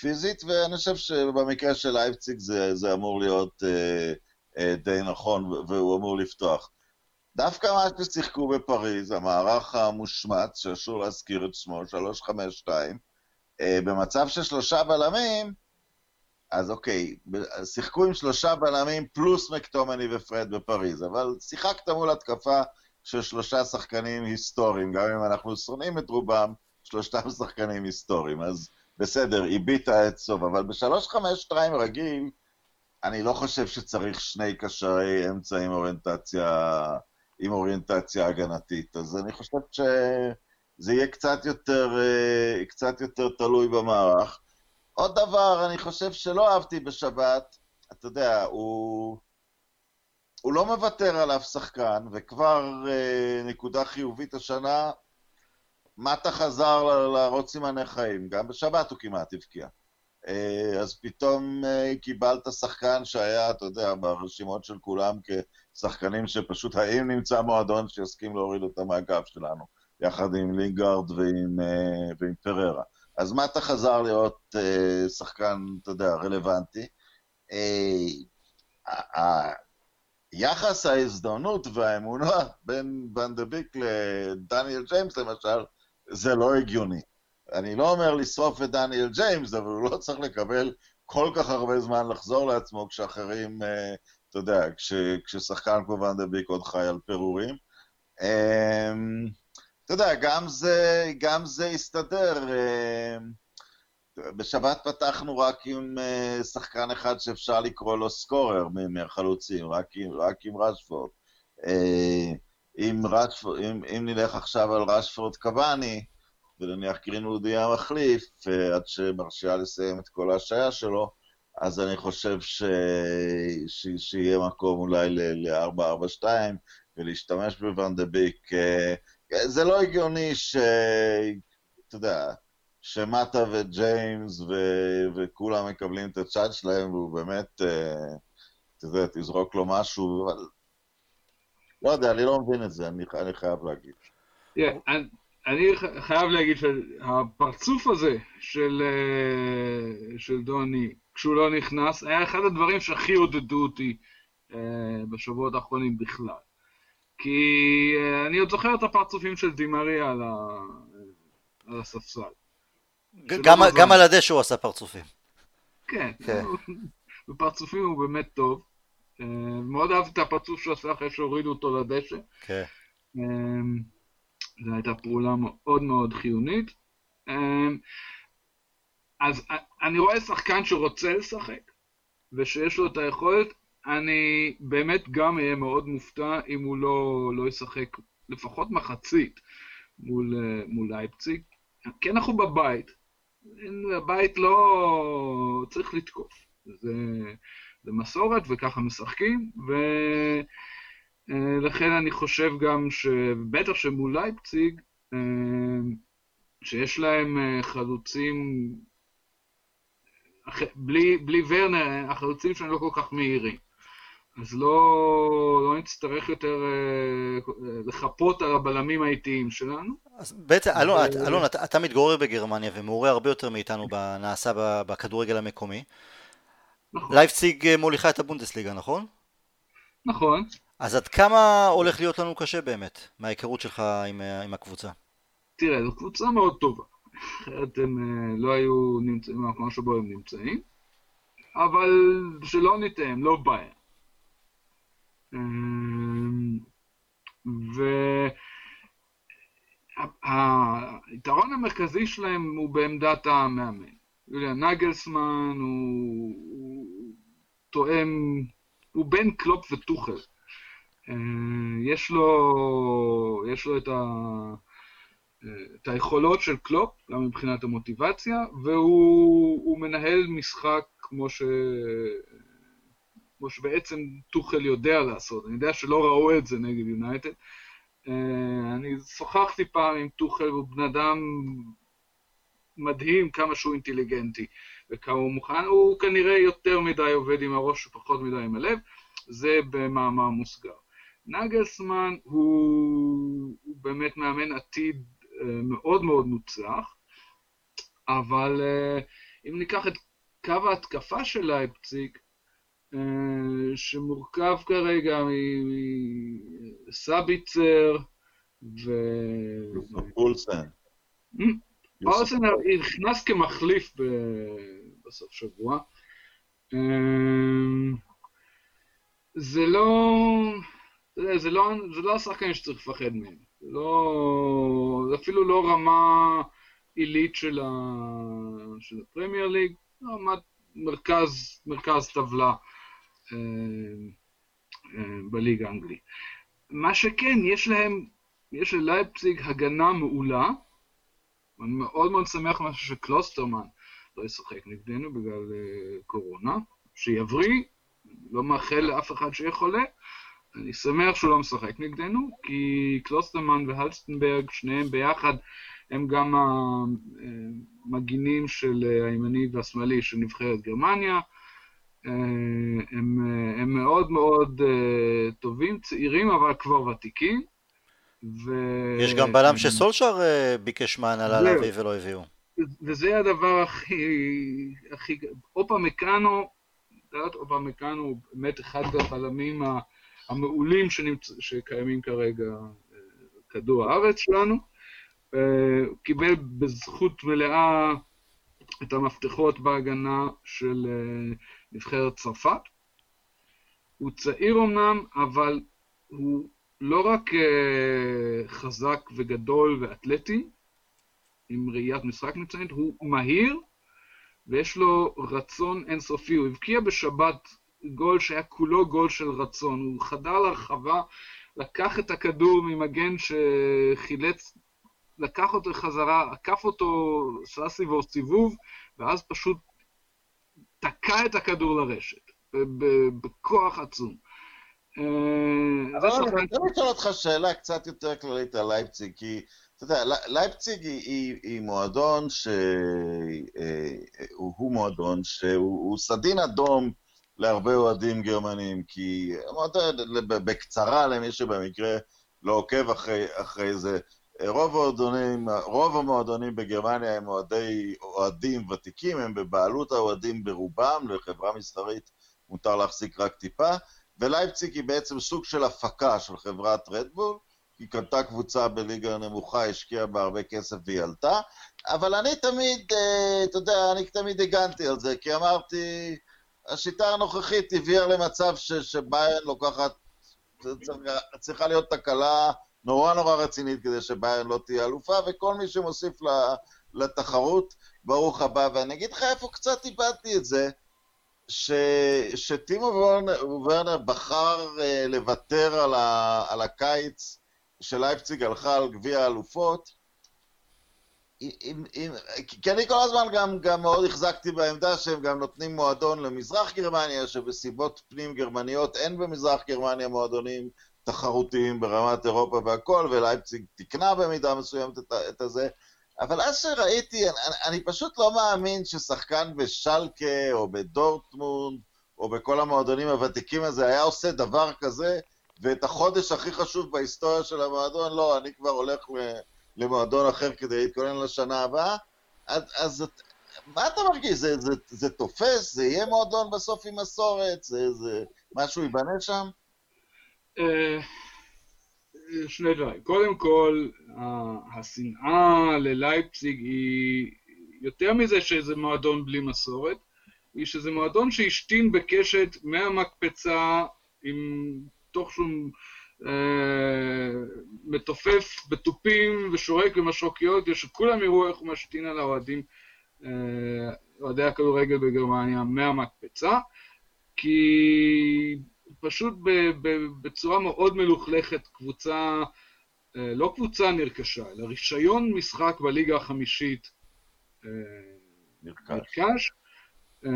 פיזית, ואני חושב שבמקרה של אייפציג זה, זה אמור להיות אה, אה, די נכון, והוא אמור לפתוח. דווקא מה ששיחקו בפריז, המערך המושמץ, שאסור להזכיר את שמו, 352, אה, במצב של שלושה בלמים, אז אוקיי, שיחקו עם שלושה בלמים פלוס מקטומני ופרד בפריז, אבל שיחקת מול התקפה של שלושה שחקנים היסטוריים, גם אם אנחנו שונאים את רובם, שלושתם שחקנים היסטוריים, אז בסדר, הביטה את סוף, אבל ב-352 רגיל, אני לא חושב שצריך שני קשרי אמצע עם אוריינטציה, עם אוריינטציה הגנתית, אז אני חושב ש... זה יהיה קצת יותר, אה, קצת יותר תלוי במערך. עוד דבר, אני חושב שלא אהבתי בשבת, אתה יודע, הוא, הוא לא מוותר על אף שחקן, וכבר אה, נקודה חיובית השנה, מטה חזר להראות סימני חיים, גם בשבת הוא כמעט הבקיע. אה, אז פתאום קיבלת שחקן שהיה, אתה יודע, ברשימות של כולם כשחקנים שפשוט, האם נמצא מועדון שיסכים להוריד אותם מהגב שלנו. יחד עם לינגארד ועם, uh, ועם פררה. אז מאטה חזר להיות אה, שחקן, אתה יודע, רלוונטי. אה, יחס ההזדמנות והאמונה בין ון דה ביק לדניאל ג'יימס למשל, זה לא הגיוני. אני לא אומר לשרוף את דניאל ג'יימס, אבל הוא לא צריך לקבל כל כך הרבה זמן לחזור לעצמו כשאחרים, אה, אתה יודע, כש, כששחקן כמו ון דה ביק עוד חי על פירורים. אמ, אתה יודע, גם זה, גם זה הסתדר. אמ, בשבת פתחנו רק עם אה, שחקן אחד שאפשר לקרוא לו סקורר מהחלוצים, רק עם, רק עם רשפורד. אה, אם, רשפורד אם, אם נלך עכשיו על רשפורד קוואני, ונניח גרינווד יהיה המחליף, אה, עד שמרשיעה לסיים את כל ההשעיה שלו, אז אני חושב ש... ש... שיהיה מקום אולי ל-4-4-2 ולהשתמש בוואן דה ביק. זה לא הגיוני ש... אתה יודע, שמטה וג'יימס ו... וכולם מקבלים את הצ'אט שלהם, והוא באמת, אה, אתה יודע, תזרוק לו משהו, אבל... לא יודע, אני לא מבין את זה, אני, אני חייב להגיד. Yeah, אני, אני חייב להגיד שהפרצוף הזה של, אה, של דוני, כשהוא לא נכנס, היה אחד הדברים שהכי עודדו אותי uh, בשבועות האחרונים בכלל. כי uh, אני עוד זוכר את הפרצופים של דימריה על, ה, על הספסל. גם, גם על הדשא הוא עשה פרצופים. כן, כן. בפרצופים הוא באמת טוב. Uh, מאוד אהבתי את הפרצוף שהוא עשה אחרי שהורידו אותו לדשא. כן. זו הייתה פעולה מאוד מאוד חיונית. אז אני רואה שחקן שרוצה לשחק, ושיש לו את היכולת, אני באמת גם אהיה מאוד מופתע אם הוא לא, לא ישחק לפחות מחצית מול, מול לייפציג. כי אנחנו בבית, הבית לא צריך לתקוף. זה, זה מסורת וככה משחקים, ולכן אני חושב גם שבטח שמול לייפציג, שיש להם חלוצים בלי, בלי ורנר, החלוצים שלהם לא כל כך מהירים. אז לא, לא נצטרך יותר אה, לחפות על הבלמים האיטיים שלנו. אז בעצם, אלון, ו... אלון אתה, אתה מתגורר בגרמניה ומעורה הרבה יותר מאיתנו בנעשה בכדורגל המקומי. נכון. לייפציג אה, מוליכה את הבונדסליגה, נכון? נכון. אז עד כמה הולך להיות לנו קשה באמת, מההיכרות שלך עם, אה, עם הקבוצה? תראה, זו קבוצה מאוד טובה. אחרת הם לא היו נמצאים במקום שבו הם נמצאים, אבל שלא נטעה, הם לא בעיה. אמ, והיתרון המרכזי שלהם הוא בעמדת המאמן. יוליאן נגלסמן הוא, הוא תואם, הוא בין קלופ וטוחל. אה, יש לו, יש לו את ה... את היכולות של קלופ, גם מבחינת המוטיבציה, והוא מנהל משחק כמו, ש... כמו שבעצם טוחל יודע לעשות. אני יודע שלא ראו את זה נגד יונייטד. אה, אני שוחחתי פעם עם טוחל, הוא בן אדם מדהים כמה שהוא אינטליגנטי וכמה הוא מוכן. הוא כנראה יותר מדי עובד עם הראש ופחות מדי עם הלב, זה במאמר מוסגר. נגלסמן הוא, הוא באמת מאמן עתיד מאוד מאוד מוצלח, אבל אה, אם ניקח את קו ההתקפה של לייפציג, אה, שמורכב כרגע מסביצר ו... פולסן. פולסן נכנס כמחליף בסוף שבוע. אה, זה לא... זה לא, זה לא השחקנים שצריך לפחד מהם. לא, זה אפילו לא רמה עילית של, ה, של הפרמייר ליג, רמת מרכז, מרכז טבלה אה, אה, בליגה האנגלית. מה שכן, יש להם, יש ללייפציג הגנה מעולה, אני מאוד מאוד שמח משהו שקלוסטרמן לא ישחק נגדנו בגלל אה, קורונה, שיבריא, לא מאחל לאף אחד שיהיה חולה, אני שמח שהוא לא משחק נגדנו, כי קלוסטרמן והלסטנברג, שניהם ביחד, הם גם המגינים של הימני והשמאלי של נבחרת גרמניה. הם, הם מאוד מאוד אה, טובים, צעירים אבל כבר ותיקים. ו... יש גם בלם שסולשר אה, ביקש מהנהלה להביא ולא הביאו. וזה הדבר הכי, הכי, אופה מקאנו, אופה מקאנו הוא באמת אחד הבלמים המעולים שנמצ... שקיימים כרגע אה, כדור הארץ שלנו. אה, הוא קיבל בזכות מלאה את המפתחות בהגנה של אה, נבחרת צרפת. הוא צעיר אמנם, אבל הוא לא רק חזק וגדול ואתלטי, עם ראיית משחק מצוינת, הוא מהיר ויש לו רצון אינסופי. הוא הבקיע בשבת גול שהיה כולו גול של רצון. הוא חדר לרחבה, לקח את הכדור ממגן שחילץ, לקח אותו חזרה, עקף אותו, עשה סביבו סיבוב, ואז פשוט תקע את הכדור לרשת, בכוח עצום. אה, אבל אני רוצה לשאול אותך שאלה קצת יותר כללית על לייפציג, כי אתה יודע, לייפציג היא, היא, היא מועדון שהוא אה, מועדון שהוא סדין אדום להרבה אוהדים גרמנים, כי בקצרה למי שבמקרה לא עוקב אחרי זה, רוב המועדונים, רוב המועדונים בגרמניה הם אוהדי, אוהדים ותיקים, הם בבעלות האוהדים ברובם, לחברה מסחרית מותר להחזיק רק טיפה, ולייפציג היא בעצם סוג של הפקה של חברת רדבול, היא קנתה קבוצה בליגה הנמוכה, השקיעה בה הרבה כסף והיא עלתה, אבל אני תמיד, אה, אתה יודע, אני תמיד הגנתי על זה, כי אמרתי, השיטה הנוכחית הביאה למצב ש, שביירן לוקחת, צריכה להיות תקלה נורא נורא רצינית כדי שביירן לא תהיה אלופה, וכל מי שמוסיף לתחרות, ברוך הבא. ואני אגיד לך איפה קצת איבדתי את זה, ש, שטימו ורנר בחר uh, לוותר על, ה, על הקיץ שלייפציג הלכה על גביע האלופות, כי אני כל הזמן גם, גם מאוד החזקתי בעמדה שהם גם נותנים מועדון למזרח גרמניה, שבסיבות פנים גרמניות אין במזרח גרמניה מועדונים תחרותיים ברמת אירופה והכל, ולייפציג תיקנה במידה מסוימת את, את הזה. אבל אז שראיתי, אני, אני פשוט לא מאמין ששחקן בשלקה או בדורטמונד או בכל המועדונים הוותיקים הזה היה עושה דבר כזה, ואת החודש הכי חשוב בהיסטוריה של המועדון, לא, אני כבר הולך למועדון אחר כדי להתכונן לשנה הבאה. אז, אז מה אתה מרגיש? זה, זה, זה תופס? זה יהיה מועדון בסוף עם מסורת? זה, זה משהו ייבנה שם? אה, שני דברים. קודם כל, השנאה ללייפציג היא יותר מזה שזה מועדון בלי מסורת, היא שזה מועדון שהשתין בקשת מהמקפצה עם תוך שהוא אה, מתופף בתופים ושורק במשרוקיות, שכולם יראו איך הוא משתין על האוהדים, אה, אוהדי הכדורגל בגרמניה מהמקפצה, כי פשוט ב, ב, בצורה מאוד מלוכלכת קבוצה, אה, לא קבוצה נרכשה, אלא רישיון משחק בליגה החמישית אה, נרכש. נרכש. אה,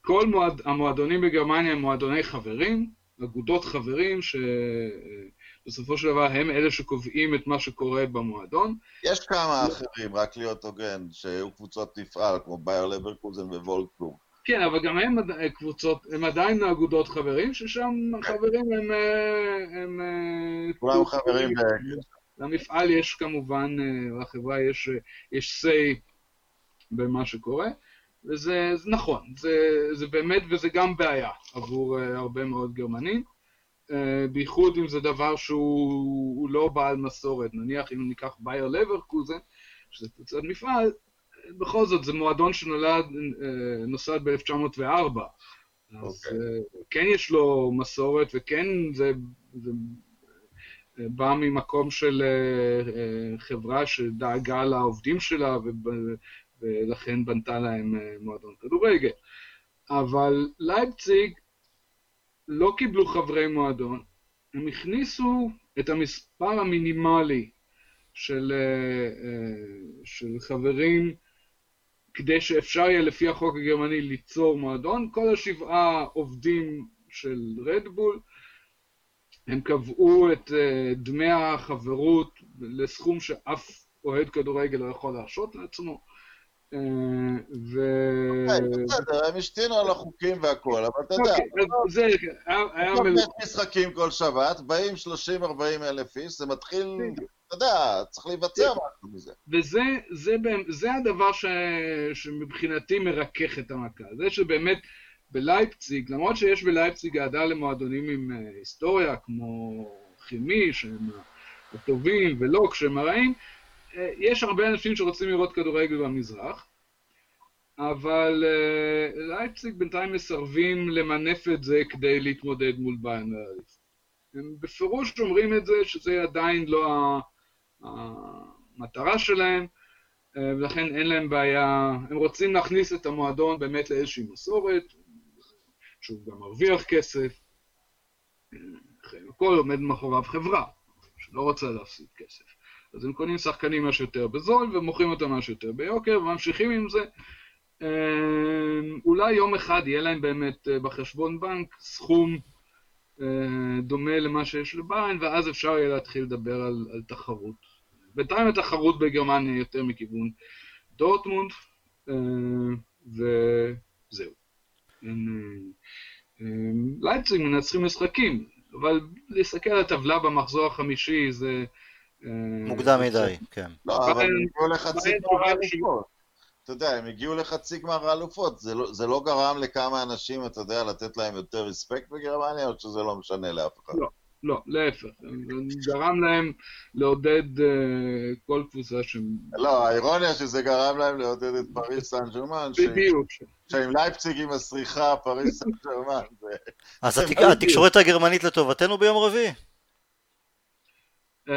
כל מועד, המועדונים בגרמניה הם מועדוני חברים, אגודות חברים, שבסופו של דבר הם אלה שקובעים את מה שקורה במועדון. יש כמה אחרים, רק להיות הוגן, שהיו קבוצות מפעל, כמו בייר לברקוזן ווולקלום. כן, אבל גם הם קבוצות, הם עדיין אגודות חברים, ששם החברים הם... הם כולם חברים. למפעל יש כמובן, לחברה יש, יש say במה שקורה. וזה זה נכון, זה, זה באמת, וזה גם בעיה עבור הרבה מאוד גרמנים, בייחוד אם זה דבר שהוא לא בעל מסורת. נניח אם ניקח בייר לברקוזן, שזה קבוצת מפעל, בכל זאת זה מועדון שנולד, uh, נוסד ב-1904. אז okay. אוקיי. uh, כן יש לו מסורת, וכן זה, זה בא ממקום של חברה שדאגה לעובדים שלה, ולכן בנתה להם אה, מועדון כדורגל. אבל לייפציג לא קיבלו חברי מועדון, הם הכניסו את המספר המינימלי של, אה, אה, של חברים כדי שאפשר יהיה לפי החוק הגרמני ליצור מועדון. כל השבעה עובדים של רדבול, הם קבעו את דמי החברות לסכום שאף אוהד כדורגל לא יכול להרשות לעצמו. ו... אוקיי, בסדר, הם השתינו על החוקים והכל, אבל אתה יודע, אוקיי, זה היה מלא... משחקים כל שבת, באים 30-40 אלף איש, זה מתחיל אתה יודע, צריך להיווצר משהו מזה. וזה זה, זה הדבר ש, שמבחינתי מרכך את המכה. זה שבאמת בלייפציג, למרות שיש בלייפציג אהדה למועדונים עם אה, היסטוריה, כמו חימי, שהם הטובים, ולוק, שהם הרעים, אה, יש הרבה אנשים שרוצים לראות כדורגל במזרח, אבל uh, לייפציג בינתיים מסרבים למנף את זה כדי להתמודד מול ביין. הם בפירוש אומרים את זה, שזה עדיין לא המטרה שלהם, uh, ולכן אין להם בעיה, הם רוצים להכניס את המועדון באמת לאיזושהי מסורת, שהוא גם מרוויח כסף, אחרי הכל עומד מאחוריו חברה, שלא רוצה להפסיד כסף. אז הם קונים שחקנים משהו יותר בזול ומוכרים אותם משהו יותר ביוקר וממשיכים עם זה. אמ, אולי יום אחד יהיה להם באמת אה, בחשבון בנק סכום אה, דומה למה שיש לביין, ואז אפשר יהיה להתחיל לדבר על, על תחרות. בינתיים התחרות בגרמניה יותר מכיוון דורטמונד, אה, וזהו. לייפציג מנצחים משחקים, אבל להסתכל על הטבלה במחזור החמישי זה... מוקדם מדי, כן. לא, אבל הם הגיעו לחצי גמר האלופות. אתה יודע, הם הגיעו לחצי גמר האלופות, לא, זה לא גרם לכמה אנשים, אתה יודע, לתת להם יותר רספקט בגרמניה, או שזה לא משנה לאף אחד? לא, לא, להפך. זה גרם להם לעודד כל קבוצה ש... לא, האירוניה שזה גרם להם לעודד את פריס סן ג'רמן. בדיוק. שעם לייפציג עם הסריחה, פריס סן ג'רמן. [LAUGHS] אז התקשורת הגרמנית לטובתנו ביום רביעי? Uh,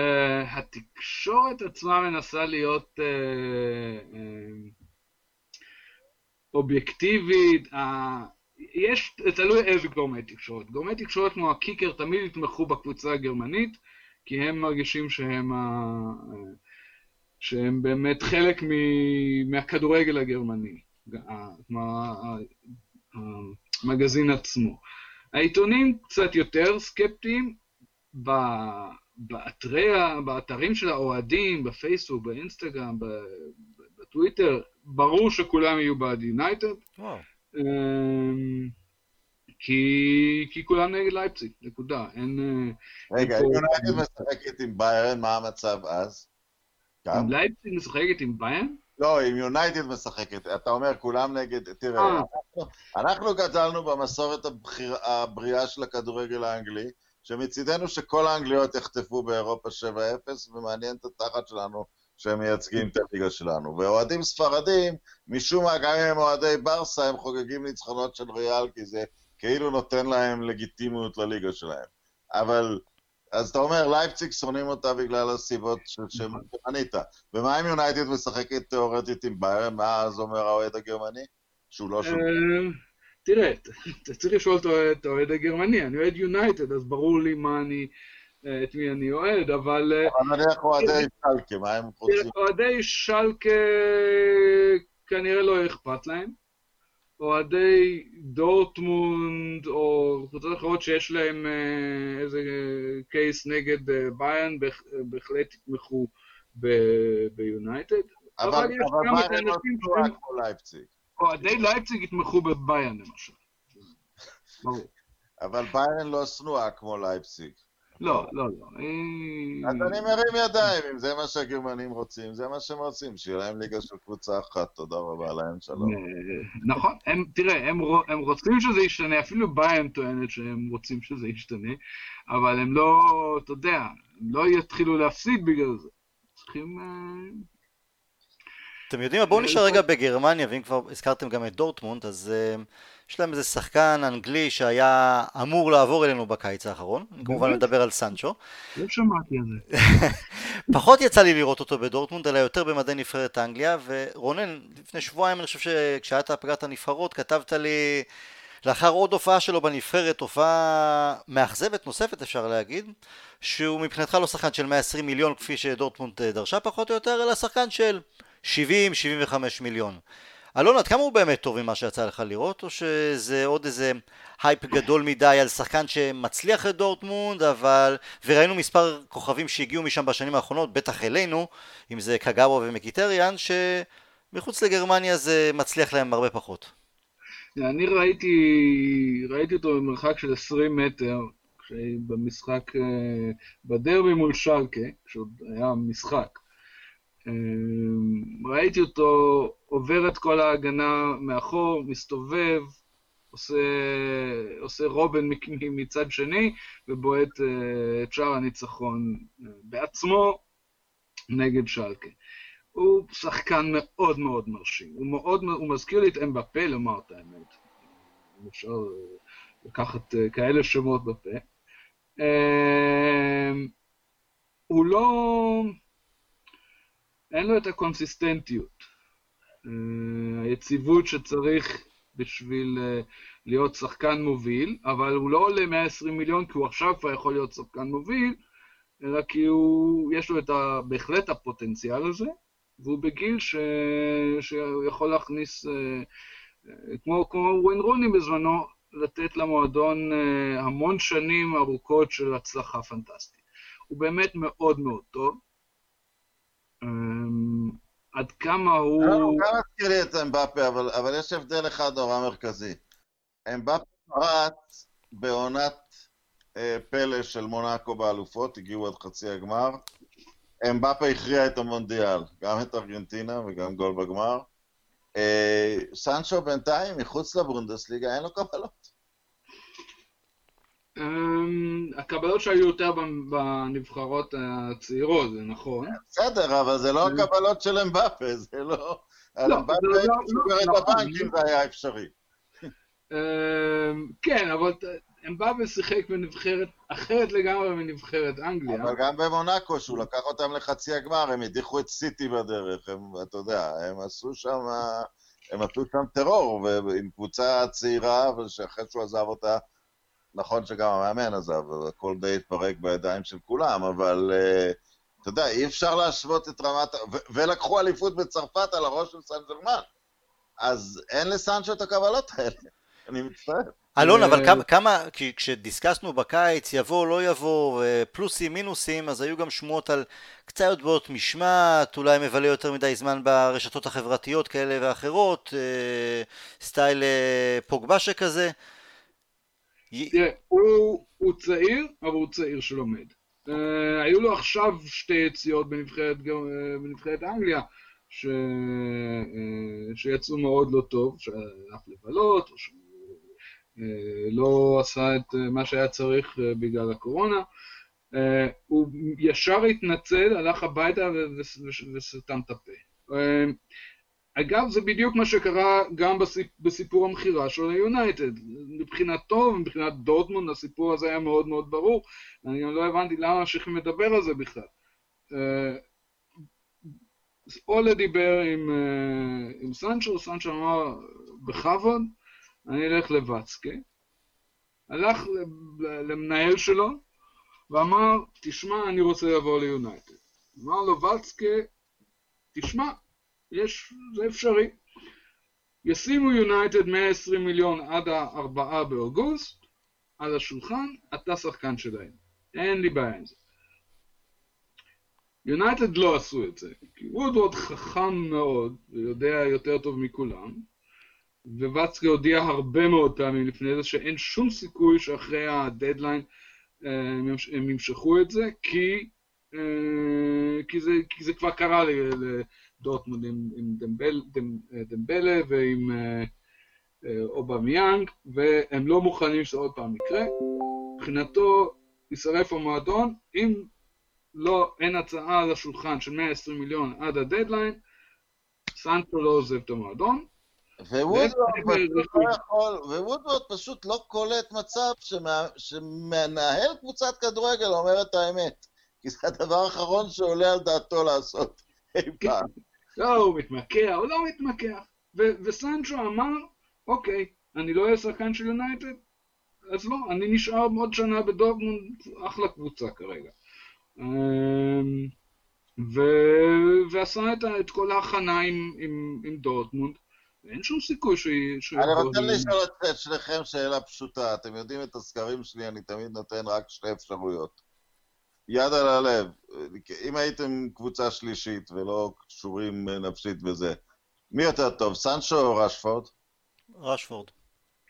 התקשורת עצמה מנסה להיות uh, אובייקטיבית, uh, יש, תלוי איזה גורמי תקשורת. גורמי תקשורת כמו הקיקר תמיד יתמכו בקבוצה הגרמנית, כי הם מרגישים שהם, uh, שהם באמת חלק מ, מהכדורגל הגרמני, כמו המגזין עצמו. העיתונים קצת יותר סקפטיים, באתרי, באתרים של האוהדים, בפייסבוק, באינסטגרם, בטוויטר, ברור שכולם יהיו בעד יונייטד. אמ, כי, כי כולם נגד לייפציג, נקודה. אין... אה, רגע, אם יונייטד משחקת עם ביירן, מה המצב אז? אם לייפציג משחקת עם ביירן? לא, אם יונייטד משחקת, אתה אומר כולם נגד, תראה, אה. אנחנו, אנחנו גדלנו במסורת הבחיר, הבריאה של הכדורגל האנגלי, שמצידנו שכל האנגליות יחטפו באירופה 7-0, ומעניין את התחת שלנו שהם מייצגים את הליגה שלנו. ואוהדים ספרדים, משום מה, גם אם הם אוהדי ברסה, הם חוגגים ניצחונות של ריאל, כי זה כאילו נותן להם לגיטימיות לליגה שלהם. אבל, אז אתה אומר, לייפציג שונאים אותה בגלל הסיבות שמנית. ומה אם יונייטד משחקת תיאורטית עם ביירן? מה אז אומר האוהד הגרמני? שהוא לא שומע. תראה, אתה צריך לשאול את האוהד הגרמני, אני אוהד יונייטד, אז ברור לי מה אני, אה, את מי אני אוהד, אבל... אה, אבל נניח אוהדי שלקה, מה הם רוצים? אוהדי שלקה כנראה לא אכפת להם. אוהדי דורטמונד, או קבוצות אחרות שיש להם אה, איזה case נגד ביירן, בהחלט יתמכו ביונייטד. אבל יש את האנשים שהם... אוהדי לייפציג יתמכו בביירן למשל. [LAUGHS] ברור. אבל ביירן לא שנואה כמו לייפציג. לא, לא, לא. אז אני מרים ידיים, אם זה מה שהגרמנים רוצים, זה מה שהם רוצים, שיהיה להם ליגה של קבוצה אחת, תודה רבה להם, שלום. אה, נכון, תראה, הם רוצים שזה ישתנה, אפילו ביירן טוענת שהם רוצים שזה ישתנה, אבל הם לא, אתה יודע, הם לא יתחילו להפסיד בגלל זה. צריכים אה, אתם יודעים מה, בואו נשאר רגע בגרמניה, ואם כבר הזכרתם גם את דורטמונד, אז יש להם איזה שחקן אנגלי שהיה אמור לעבור אלינו בקיץ האחרון, אני כמובן מדבר על סנצ'ו. לא שמעתי על זה. [LAUGHS] פחות יצא לי לראות אותו בדורטמונד, אלא יותר במדי נבחרת אנגליה, ורונן, לפני שבועיים אני חושב שכשהייתה פגרת הנבחרות, כתבת לי... לאחר עוד הופעה שלו בנבחרת, הופעה מאכזבת נוספת אפשר להגיד, שהוא מבחינתך לא שחקן של 120 מיליון כפי שדורטמונד דרשה פחות או יותר, אלא שחקן של 70-75 מיליון. אלון, עד כמה הוא באמת טוב ממה שיצא לך לראות, או שזה עוד איזה הייפ גדול מדי על שחקן שמצליח את דורטמונד, אבל... וראינו מספר כוכבים שהגיעו משם בשנים האחרונות, בטח אלינו, אם זה קגאווה ומחיטריאן, שמחוץ לגרמניה זה מצליח להם הרבה פחות. אני ראיתי, ראיתי אותו במרחק של 20 מטר, במשחק, בדרבי מול שלקה, כשעוד היה משחק. ראיתי אותו עובר את כל ההגנה מאחור, מסתובב, עושה, עושה רובן מצד שני, ובועט את שער הניצחון בעצמו נגד שלקה. הוא שחקן מאוד מאוד מרשים. הוא מאוד, הוא מזכיר לי את אמבפה, לומר את האמת. אפשר אה, לקחת אה, כאלה שמות בפה. אמ, הוא לא... אין לו את הקונסיסטנטיות. אה, היציבות שצריך בשביל להיות שחקן מוביל, אבל הוא לא עולה 120 מיליון כי הוא עכשיו כבר יכול להיות שחקן מוביל, אלא כי הוא, יש לו את ה, בהחלט הפוטנציאל הזה, והוא בגיל ש... שהוא יכול להכניס, אה, אה, כמו, כמו ווין רוני בזמנו, לתת למועדון אה, המון שנים ארוכות של הצלחה פנטסטית. הוא באמת מאוד מאוד טוב. עד כמה הוא... הוא גם מזכיר לי את אמבפה, אבל, אבל יש הבדל אחד נורא מרכזי. אמבפה רץ בעונת אה, פלא של מונאקו באלופות, הגיעו עד חצי הגמר. אמבפה הכריע את המונדיאל, גם את ארגנטינה וגם גול בגמר. אה, סנצ'ו בינתיים, מחוץ לבונדסליגה, אין לו קבלות. אמ, הקבלות שהיו יותר בנבחרות הצעירות, זה נכון. בסדר, אבל זה לא הקבלות של אמבפה, זה לא... על אמבפה הייתי שומר את הבנקים, זה היה אפשרי. אמ, כן, אבל אמבאבה שיחק בנבחרת אחרת לגמרי מנבחרת אנגליה. אבל גם במונאקו, שהוא לקח אותם לחצי הגמר, הם הדיחו את סיטי בדרך, הם, אתה יודע, הם עשו שם, הם עשו שם טרור, עם קבוצה צעירה, ושאחרי שהוא עזב אותה, נכון שגם המאמן עזב, הכל די התפרק בידיים של כולם, אבל uh, אתה יודע, אי אפשר להשוות את רמת... ולקחו אליפות בצרפת על הראש של סן ג'רמן. אז אין לסנצ'ו את הקבלות האלה, [LAUGHS] אני מצטער. אלון, אבל כמה, כמה, כי כשדיסקסנו בקיץ, יבוא, או לא יבוא, פלוסים, מינוסים, אז היו גם שמועות על קצת בעיות משמעת, אולי מבלה יותר מדי זמן ברשתות החברתיות כאלה ואחרות, אה, סטייל אה, פוגבה שכזה. תראה, הוא, הוא צעיר, אבל הוא צעיר שלומד. Uh, היו לו עכשיו שתי יציאות בנבחרת, בנבחרת אנגליה, ש, uh, שיצאו מאוד לא טוב, שהלך לבלות, או שהוא אה, לא עשה את אה, מה שהיה צריך אה, בגלל הקורונה. הוא ישר התנצל, הלך הביתה וסתם את הפה. אגב, זה בדיוק מה שקרה גם בסיפור המכירה של היונייטד. מבחינתו ומבחינת דורטמונד הסיפור הזה היה מאוד מאוד ברור. אני לא הבנתי למה ממשיכים לדבר על זה בכלל. אולה דיבר עם, עם סנצ'ו, סנצ'ו אמר בכבוד, אני אלך לוואצקה, הלך למנהל שלו ואמר, תשמע, אני רוצה לבוא ליונייטד. אמר לו ואצקה, תשמע, יש, זה אפשרי. ישימו יונייטד 120 מיליון עד ה-4 באוגוסט על השולחן, אתה שחקן שלהם. אין לי בעיה עם זה. יונייטד לא עשו את זה, כי וודוורד חכם מאוד ויודע יותר טוב מכולם, וואצקי הודיע הרבה מאוד פעמים לפני זה שאין שום סיכוי שאחרי הדדליין אה, הם ימשכו את זה, כי, אה, כי, זה, כי זה כבר קרה לדורטמונד עם, עם דמבל, דמ, דמבלה ועם אה, אובמיאנג, והם לא מוכנים שזה עוד פעם יקרה. מבחינתו יישרף המועדון, אם לא, אין הצעה על השולחן של 120 מיליון עד הדדליין, סנצ'ו לא עוזב את המועדון. ווודוורד פשוט לא קולט מצב שמנהל קבוצת כדורגל אומר את האמת. כי זה הדבר האחרון שעולה על דעתו לעשות אי. פעם. לא, הוא מתמקח, הוא לא מתמקח. וסנצ'ו אמר, אוקיי, אני לא אהיה שחקן של יונייטד, אז לא, אני נשאר עוד שנה בדורטמונד, אחלה קבוצה כרגע. אמ, ועשה את כל ההכנה עם דורטמונד. אין שום סיכוי שהוא... אני רוצה לשאול את שניכם שאלה פשוטה. אתם יודעים את הסקרים שלי, אני תמיד נותן רק שתי אפשרויות. יד על הלב, אם הייתם קבוצה שלישית ולא קשורים נפשית בזה, מי יותר טוב, סנצ'ו או רשפורד? רשפורד.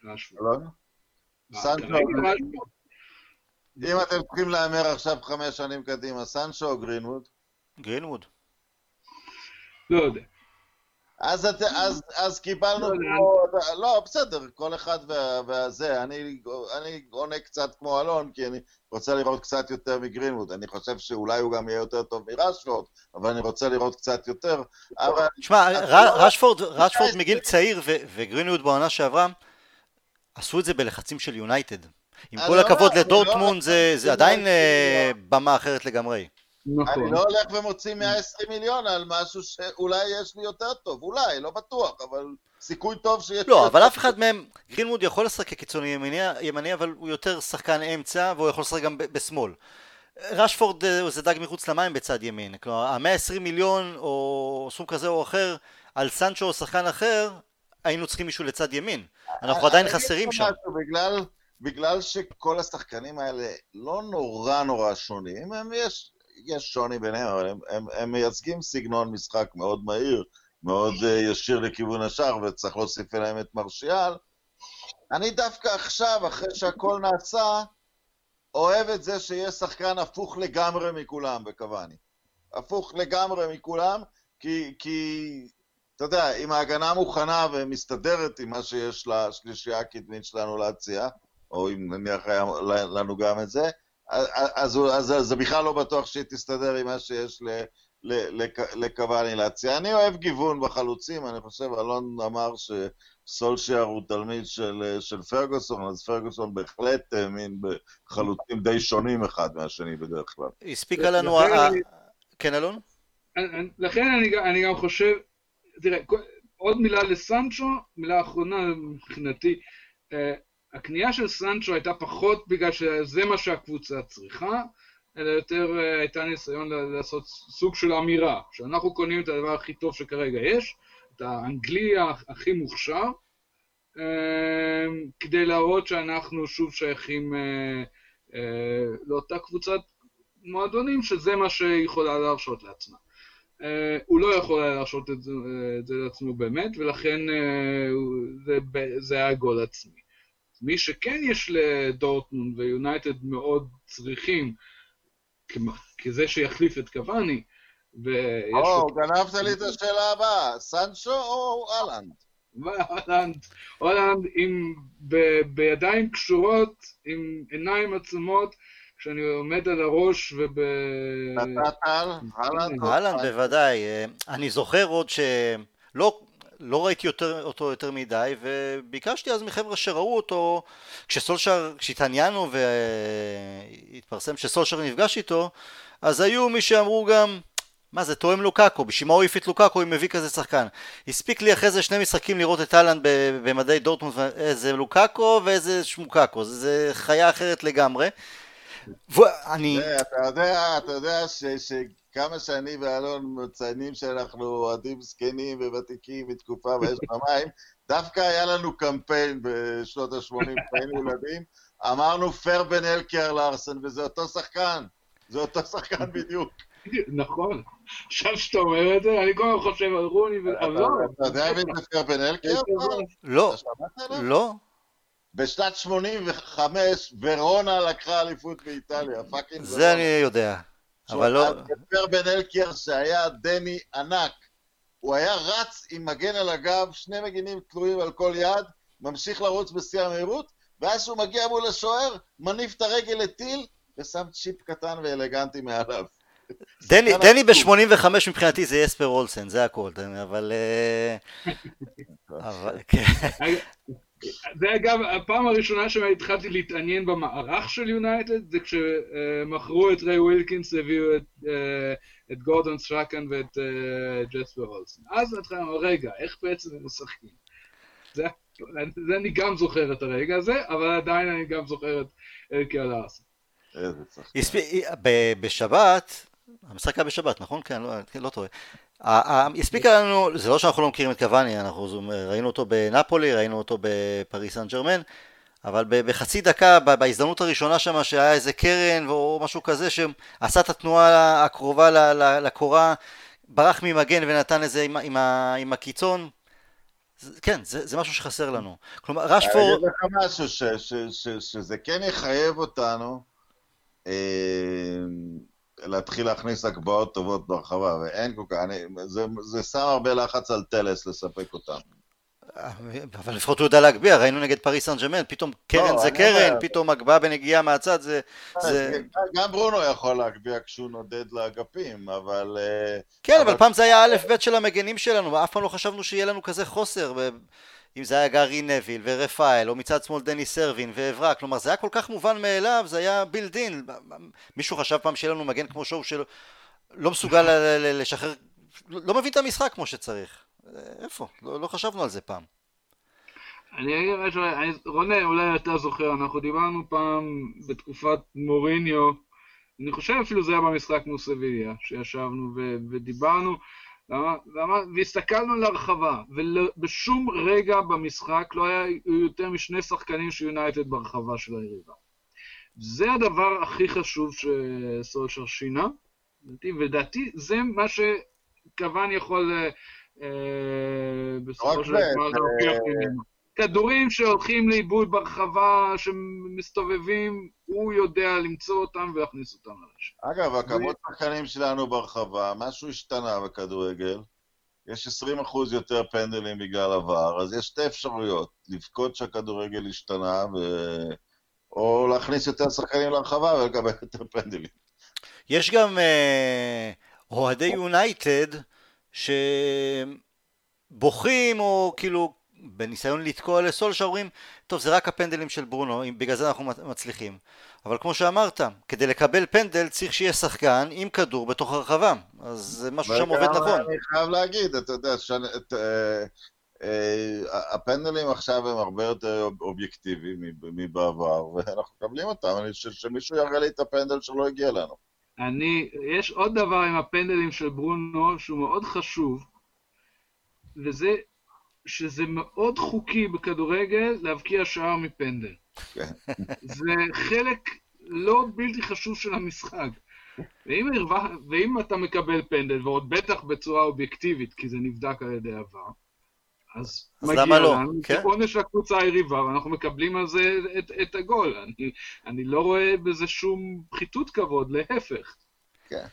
רשפורד. לא? סנצ'ו... אם אתם צריכים להמר עכשיו חמש שנים קדימה, סנצ'ו או גרינווד? גרינווד. לא יודע. אז, את, אז, אז קיבלנו לא, פה, לא, בסדר, כל אחד וזה, אני, אני עונה קצת כמו אלון, כי אני רוצה לראות קצת יותר מגרינווד, אני חושב שאולי הוא גם יהיה יותר טוב מרשפורד, אבל אני רוצה לראות קצת יותר, אבל... תשמע, רשפורד, רשפורד מגיל צעיר וגרינווד בעונה שעברה, עשו את זה בלחצים של יונייטד. עם כל לא הכבוד לדורטמונד, זה עדיין אה, במה אחרת לגמרי. נכון. אני לא הולך ומוציא 120 מיליון על משהו שאולי יש לי יותר טוב, אולי, לא בטוח, אבל סיכוי טוב שיש... לא, אבל אף אחד מהם, גרינמוד יכול לשחק כקיצוני ימני, ימני, אבל הוא יותר שחקן אמצע, והוא יכול לשחק גם בשמאל. רשפורד אה, זה דג מחוץ למים בצד ימין, כלומר, ה-120 מיליון או סכום כזה או אחר על סנצ'ו או שחקן אחר, היינו צריכים מישהו לצד ימין. אנחנו עדיין חסרים שם. בגלל, בגלל שכל השחקנים האלה לא נורא נורא שונים, הם יש יש שוני ביניהם, אבל הם, הם, הם מייצגים סגנון משחק מאוד מהיר, מאוד uh, ישיר לכיוון השאר, וצריך להוסיף אליהם את מרשיאל. אני דווקא עכשיו, אחרי שהכל נעשה, אוהב את זה שיש שחקן הפוך לגמרי מכולם בקוואני. הפוך לגמרי מכולם, כי, כי אתה יודע, אם ההגנה מוכנה ומסתדרת עם מה שיש לשלישייה הקדמית שלנו להציע, או אם נניח היה לנו גם את זה, אז, אז, אז זה בכלל לא בטוח שהיא תסתדר עם מה שיש לקוואני להציע. אני אוהב גיוון בחלוצים, אני חושב, אלון אמר שסולשייר הוא תלמיד של, של פרגוסון, אז פרגוסון בהחלט האמין בחלוצים די שונים אחד מהשני בדרך כלל. הספיקה לנו... כן, אלון? לכן אני, אני גם חושב, תראה, עוד מילה לסנצ'ו, מילה אחרונה מבחינתי. הקנייה של סנצ'ו הייתה פחות בגלל שזה מה שהקבוצה צריכה, אלא יותר אה, הייתה ניסיון לעשות סוג של אמירה, שאנחנו קונים את הדבר הכי טוב שכרגע יש, את האנגלי הכי מוכשר, אה, כדי להראות שאנחנו שוב שייכים אה, לאותה קבוצת מועדונים, שזה מה שהיא יכולה להרשות לעצמה. הוא לא יכול היה להרשות את זה, לעצמו באמת, ולכן זה היה גול עצמי. מי שכן יש לדורטמונד ויונייטד מאוד צריכים, כזה שיחליף את קוואני, ויש... או, גנבת לי את השאלה הבאה, סנצ'ו או אהלנד? הולנד, הולנד עם, ב, בידיים קשורות, עם עיניים עצומות, כשאני עומד על הראש וב... נתת על? אהלנד בוודאי. אני זוכר עוד שלא לא ראיתי יותר, אותו יותר מדי, וביקשתי אז מחבר'ה שראו אותו, כשסולשר, כשהתעניינו והתפרסם שסולשר נפגש איתו, אז היו מי שאמרו גם, מה זה תואם לוקאקו, בשביל מה הוא העיף את לוקאקו אם מביא כזה שחקן? הספיק לי אחרי זה שני משחקים לראות את אהלנד במדי דורטמונד, איזה לוקאקו ואיזה שמוקאקו, זה חיה אחרת לגמרי. ואני... אתה יודע, אתה יודע ש... כמה שאני ואלון מציינים שאנחנו אוהדים זקנים וותיקים מתקופה באש במים, דווקא היה לנו קמפיין בשנות ה-80, [LAUGHS] כשהיינו ילדים, אמרנו פרבן אלקיאר לארסן, וזה אותו שחקן, זה אותו שחקן [LAUGHS] בדיוק. נכון, עכשיו שאתה אומר את זה, אני כל הזמן חושב על רוני לא. אתה יודע מי זה פרבן אלקיאר? לא, לא. בשנת 85 ורונה לקחה אליפות באיטליה, fucking זה אני יודע. אבל לא... פרבן אלקיאר שהיה דני ענק. הוא היה רץ עם מגן על הגב, שני מגינים תלויים על כל יד, ממשיך לרוץ בשיא המהירות, ואז שהוא מגיע מול השוער, מניף את הרגל לטיל, ושם צ'יפ קטן ואלגנטי מעליו. [LAUGHS] דני, דני ב-85 מבחינתי זה יספר אולסן, זה הכל, אבל... אה, [LAUGHS] אבל כן. זה אגב הפעם הראשונה שהתחלתי להתעניין במערך של יונייטד, זה כשמכרו את ריי ווילקינס, הביאו את, אה, את גורדון סטראקן ואת אה, ג'ספר אולסן. אז התחלנו, רגע, איך בעצם הם משחקים? זה, זה אני גם זוכר את הרגע הזה, אבל עדיין אני גם זוכר את אלקיאר לארסן. בשבת, המשחק היה בשבת, נכון? כן, לא, לא טועה. הספיקה לנו, זה לא שאנחנו לא מכירים את קוואני, אנחנו ראינו אותו בנפולי, ראינו אותו בפריס סן ג'רמן, אבל בחצי דקה, בהזדמנות הראשונה שם, שהיה איזה קרן או משהו כזה, שעשה את התנועה הקרובה לקורה, ברח ממגן ונתן איזה עם, עם, עם הקיצון, כן, זה, זה משהו שחסר לנו. כלומר, רשפורד... אני אגיד לך משהו, ש, ש, ש, שזה כן יחייב אותנו להתחיל להכניס הגבהות טובות ברחבה, ואין כל כך, אני, זה, זה שם הרבה לחץ על טלס לספק אותם. אבל לפחות הוא יודע להגביה, ראינו נגד פריס סן ג'מאן, פתאום קרן לא, זה קרן, אומר... פתאום הגבהה בנגיעה מהצד זה... אה, זה... גם ברונו יכול להגביה כשהוא נודד לאגפים, אבל... אה, כן, אבל, אבל פעם זה היה א' ב' של המגנים שלנו, ואף פעם לא חשבנו שיהיה לנו כזה חוסר. אם זה היה גארי נביל ורפאל, או מצד שמאל דני סרווין ועברה, כלומר זה היה כל כך מובן מאליו, זה היה בילדין. מישהו חשב פעם שיהיה לנו מגן כמו שואו שלא לא מסוגל לשחרר, לא מבין את המשחק כמו שצריך. איפה? לא, לא חשבנו על זה פעם. אני אגיד משהו, רונן, אולי אתה זוכר, אנחנו דיברנו פעם בתקופת מוריניו, אני חושב אפילו זה היה במשחק מול סביליה, שישבנו ודיברנו, והסתכלנו על הרחבה, ובשום רגע במשחק לא היה יותר משני שחקנים של יונייטד ברחבה של היריבה. זה הדבר הכי חשוב שסולשר שינה, ולדעתי זה מה שקוואן יכול אה, בסופו של דבר להוכיח ממנו. כדורים שהולכים לאיבוד ברחבה, שמסתובבים, הוא יודע למצוא אותם ולהכניס אותם לרשת. אגב, הכמות שחקנים שלנו ברחבה, משהו השתנה בכדורגל. יש 20% יותר פנדלים בגלל עבר, אז יש שתי אפשרויות, לבכות שהכדורגל השתנה, ו... או להכניס יותר שחקנים לרחבה ולקבל יותר פנדלים. יש גם אה, אוהדי יונייטד שבוכים או כאילו בניסיון לתקוע לסולשה אומרים, טוב זה רק הפנדלים של ברונו, בגלל זה אנחנו מצליחים. אבל כמו שאמרת, כדי לקבל פנדל צריך שיהיה שחקן עם כדור בתוך הרחבה, אז זה משהו שם עובד נכון. אני חייב להגיד, אתה יודע, שאני, את, אה, אה, הפנדלים עכשיו הם הרבה יותר אובייקטיביים מבעבר, ואנחנו מקבלים אותם, אני חושב שמישהו יראה לי את הפנדל שלא הגיע לנו. אני, יש עוד דבר עם הפנדלים של ברונו שהוא מאוד חשוב, וזה שזה מאוד חוקי בכדורגל להבקיע שער מפנדל. כן. זה חלק לא בלתי חשוב של המשחק. ואם, ואם אתה מקבל פנדל, ועוד בטח בצורה אובייקטיבית, כי זה נבדק על ידי עבר, אז, אז מגיע לא? לנו, כן? זה עונש לקבוצה היריבה, ואנחנו מקבלים על זה את, את הגול. אני, אני לא רואה בזה שום פחיתות כבוד, להפך. כן.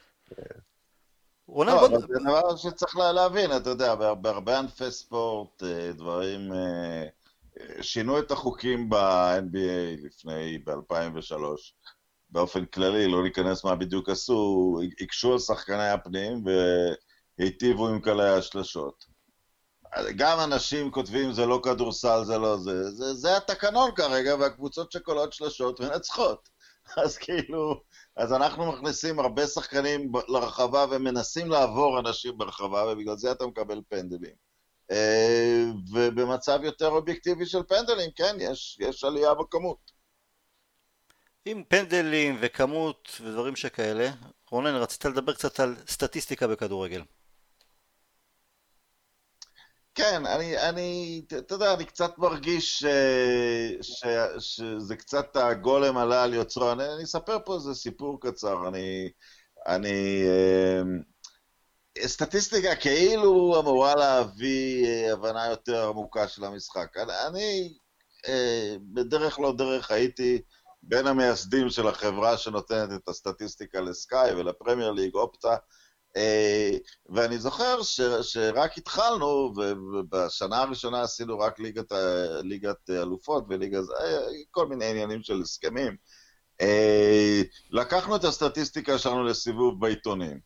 רונן, לא, בוא... זה דבר שצריך להבין, אתה יודע, בהרבה ענפי ספורט, אה, דברים... אה, שינו את החוקים ב-NBA לפני, ב-2003. באופן כללי, לא ניכנס מה בדיוק עשו, הקשו על שחקני הפנים והיטיבו עם קלעי השלשות. גם אנשים כותבים זה לא כדורסל, זה לא זה. זה, זה התקנון כרגע, והקבוצות שקולות שלשות מנצחות. [LAUGHS] אז כאילו, אז אנחנו מכניסים הרבה שחקנים לרחבה ומנסים לעבור אנשים ברחבה, ובגלל זה אתה מקבל פנדלים. אה, ובמצב יותר אובייקטיבי של פנדלים, כן, יש, יש עלייה בכמות. עם פנדלים וכמות ודברים שכאלה, רונן, רצית לדבר קצת על סטטיסטיקה בכדורגל. כן, אני, אני, אתה יודע, אני קצת מרגיש ש, ש, שזה קצת הגולם עלה על יוצרו. אני, אני אספר פה איזה סיפור קצר. אני, אני, אה, סטטיסטיקה כאילו אמורה להביא אה, הבנה יותר עמוקה של המשחק. אני, אני אה, בדרך לא דרך הייתי בין המייסדים של החברה שנותנת את הסטטיסטיקה לסקאי ולפרמייר ליג, אופטה. אה, ואני זוכר ש, שרק התחלנו, ובשנה הראשונה עשינו רק ליגת, ליגת אלופות וליגה, כל מיני עניינים של הסכמים. אה, לקחנו את הסטטיסטיקה שלנו לסיבוב בעיתונים.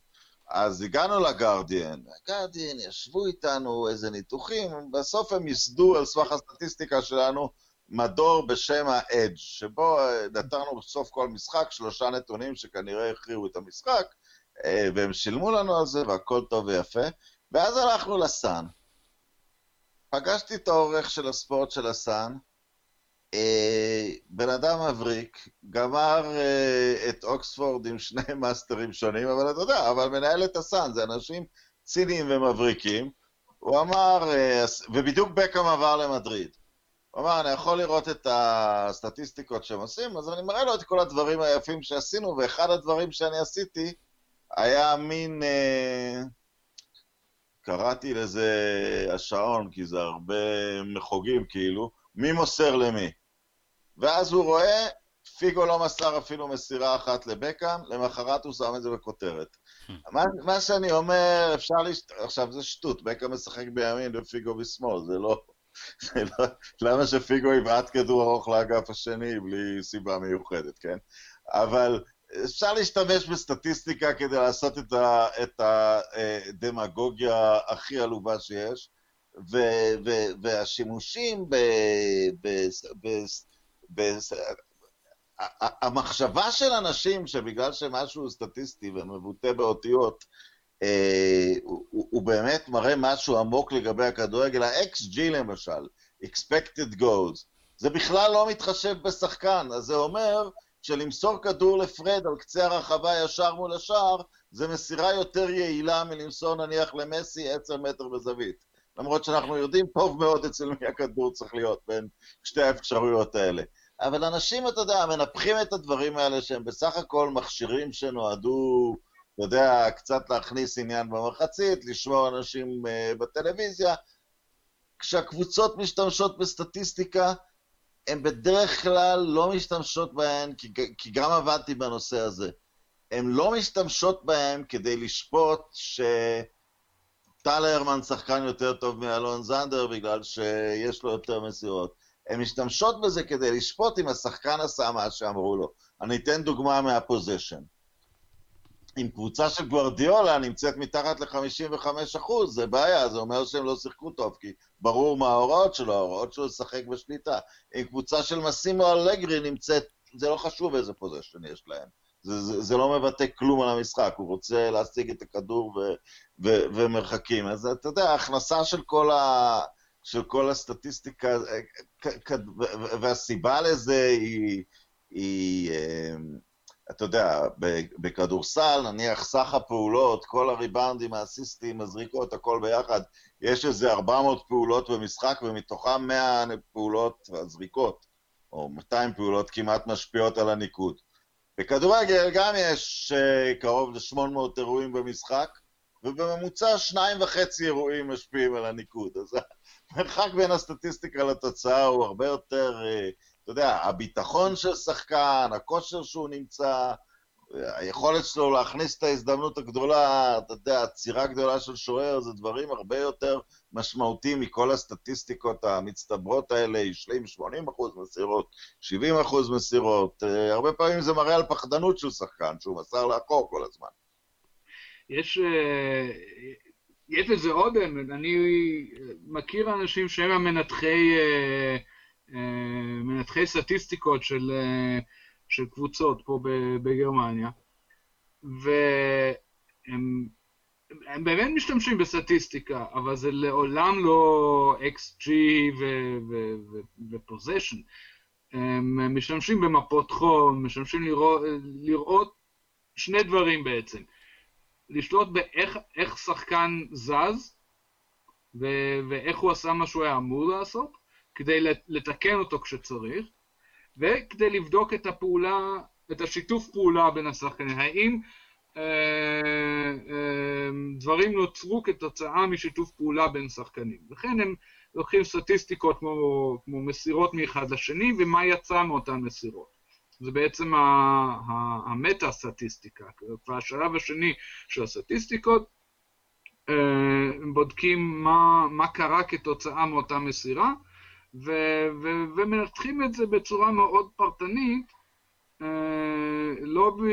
אז הגענו לגרדיאן, הגרדיאן ישבו איתנו איזה ניתוחים, בסוף הם ייסדו על סמך הסטטיסטיקה שלנו מדור בשם ה-Edge, שבו נתנו בסוף כל משחק שלושה נתונים שכנראה הכריעו את המשחק, אה, והם שילמו לנו על זה והכל טוב ויפה, ואז הלכנו לסאן. פגשתי את העורך של הספורט של הסאן, אה, בן אדם מבריק, גמר אה, את אוקספורד עם שני [LAUGHS] מאסטרים שונים, אבל אתה יודע, אבל מנהל את הסאן, זה אנשים ציניים ומבריקים. הוא אמר, ובדיוק בקאם עבר למדריד. הוא אמר, אני יכול לראות את הסטטיסטיקות שהם עושים, אז אני מראה לו את כל הדברים היפים שעשינו, ואחד הדברים שאני עשיתי, היה מין... אה, קראתי לזה השעון, כי זה הרבה, מחוגים, כאילו, מי מוסר למי. ואז הוא רואה פיגו לא מסר אפילו מסירה אחת לבקאם, למחרת הוא שם את זה בכותרת. [LAUGHS] מה, מה שאני אומר, אפשר להשת... עכשיו, זה שטות, בקאם משחק בימין ופיגו בשמאל, זה לא... [LAUGHS] זה לא... למה שפיגו יבעט כדור ארוך לאגף השני בלי סיבה מיוחדת, כן? אבל אפשר להשתמש בסטטיסטיקה כדי לעשות את, ה, את הדמגוגיה הכי עלובה שיש, ו, ו, והשימושים ב... ב, ב, ב, ב המחשבה של אנשים שבגלל שמשהו סטטיסטי ומבוטא באותיות, אה, הוא, הוא באמת מראה משהו עמוק לגבי הכדורגל, ה-XG למשל, expected goals, זה בכלל לא מתחשב בשחקן, אז זה אומר שלמסור כדור לפרד על קצה הרחבה ישר מול השער, זה מסירה יותר יעילה מלמסור נניח למסי 10 מטר בזווית. למרות שאנחנו יודעים טוב מאוד אצל מי הכדור צריך להיות בין שתי האפשרויות האלה. אבל אנשים, אתה יודע, מנפחים את הדברים האלה שהם בסך הכל מכשירים שנועדו, אתה יודע, קצת להכניס עניין במחצית, לשמור אנשים uh, בטלוויזיה. כשהקבוצות משתמשות בסטטיסטיקה, הן בדרך כלל לא משתמשות בהן, כי, כי גם עבדתי בנושא הזה, הן לא משתמשות בהן כדי לשפוט שטל הרמן שחקן יותר טוב מאלון זנדר בגלל שיש לו יותר מסירות. הן משתמשות בזה כדי לשפוט אם השחקן עשה מה שאמרו לו. אני אתן דוגמה מהפוזיישן. אם קבוצה של גוורדיולה נמצאת מתחת ל-55%, זה בעיה, זה אומר שהם לא שיחקו טוב, כי ברור מה ההוראות שלו, ההוראות שלו לשחק בשליטה. אם קבוצה של מסימו אלגרי נמצאת, זה לא חשוב איזה פוזיישן יש להם. זה, זה, זה לא מבטא כלום על המשחק, הוא רוצה להשיג את הכדור ו, ו, ומרחקים. אז אתה יודע, ההכנסה של כל ה... של כל הסטטיסטיקה, והסיבה לזה היא, היא אמ, אתה יודע, בכדורסל, נניח סך הפעולות, כל הריבאונדים, האסיסטים, הזריקות, הכל ביחד, יש איזה 400 פעולות במשחק, ומתוכם 100 פעולות, הזריקות, או 200 פעולות כמעט משפיעות על הניקוד. בכדורגל גם יש uh, קרוב ל-800 אירועים במשחק, ובממוצע שניים וחצי אירועים משפיעים על הניקוד. אז [LAUGHS] המרחק בין הסטטיסטיקה לתוצאה הוא הרבה יותר, אה, אתה יודע, הביטחון של שחקן, הכושר שהוא נמצא, היכולת שלו להכניס את ההזדמנות הגדולה, אתה יודע, עצירה גדולה של שוער, זה דברים הרבה יותר משמעותיים מכל הסטטיסטיקות המצטברות האלה, השלים 80% מסירות, 70% מסירות, אה, הרבה פעמים זה מראה על פחדנות של שחקן, שהוא מסר לאחור כל הזמן. יש, אה, יש לזה עוד, אני מכיר אנשים שהם המנתחי אה, מנתחי סטטיסטיקות של, אה, של קבוצות פה בגרמניה, והם הם באמת משתמשים בסטטיסטיקה, אבל זה לעולם לא XG ו-possession. הם משתמשים במפות חום, משתמשים לראות, לראות שני דברים בעצם. לשלוט באיך שחקן זז, ו- ואיך הוא עשה מה שהוא היה אמור לעשות, כדי לתקן אותו כשצריך, וכדי לבדוק את הפעולה, את השיתוף פעולה בין השחקנים. האם אה, אה, דברים נוצרו כתוצאה משיתוף פעולה בין שחקנים. לכן הם לוקחים סטטיסטיקות כמו, כמו מסירות מאחד לשני, ומה יצא מאותן מסירות. זה בעצם המטה-סטטיסטיקה. והשלב השני של הסטטיסטיקות, אה, בודקים מה, מה קרה כתוצאה מאותה מסירה, ו, ו, ומנתחים את זה בצורה מאוד פרטנית, אה, לא ב,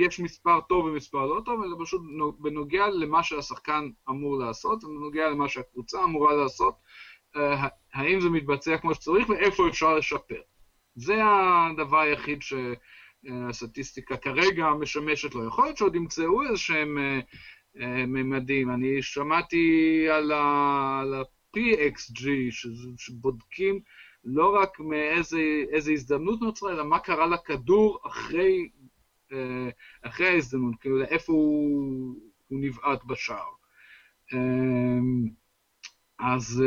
יש מספר טוב ומספר לא טוב, אלא פשוט בנוגע למה שהשחקן אמור לעשות, ובנוגע למה שהקבוצה אמורה לעשות, אה, האם זה מתבצע כמו שצריך ואיפה אפשר לשפר. זה הדבר היחיד שהסטטיסטיקה כרגע משמשת לו. יכול להיות שעוד ימצאו איזה שהם אה, אה, ממדים. אני שמעתי על ה-PXG, שבודקים לא רק מאיזה הזדמנות נוצרה, אלא מה קרה לכדור אחרי, אה, אחרי ההזדמנות, כאילו לאיפה הוא, הוא נבעט בשער. אז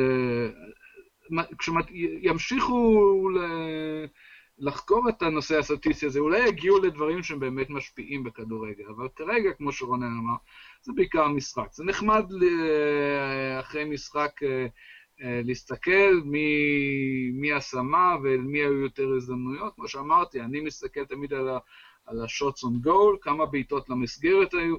כשימשיכו לחקור את הנושא הסטטיסטי הזה, אולי יגיעו לדברים שהם באמת משפיעים בכדורגל, אבל כרגע, כמו שרונן אמר, זה בעיקר משחק. זה נחמד אחרי משחק אה, אה, להסתכל מי, מי עשה מה ולמי היו יותר הזדמנויות. כמו שאמרתי, אני מסתכל תמיד על, ה-shots on goal, כמה בעיטות למסגרת היו,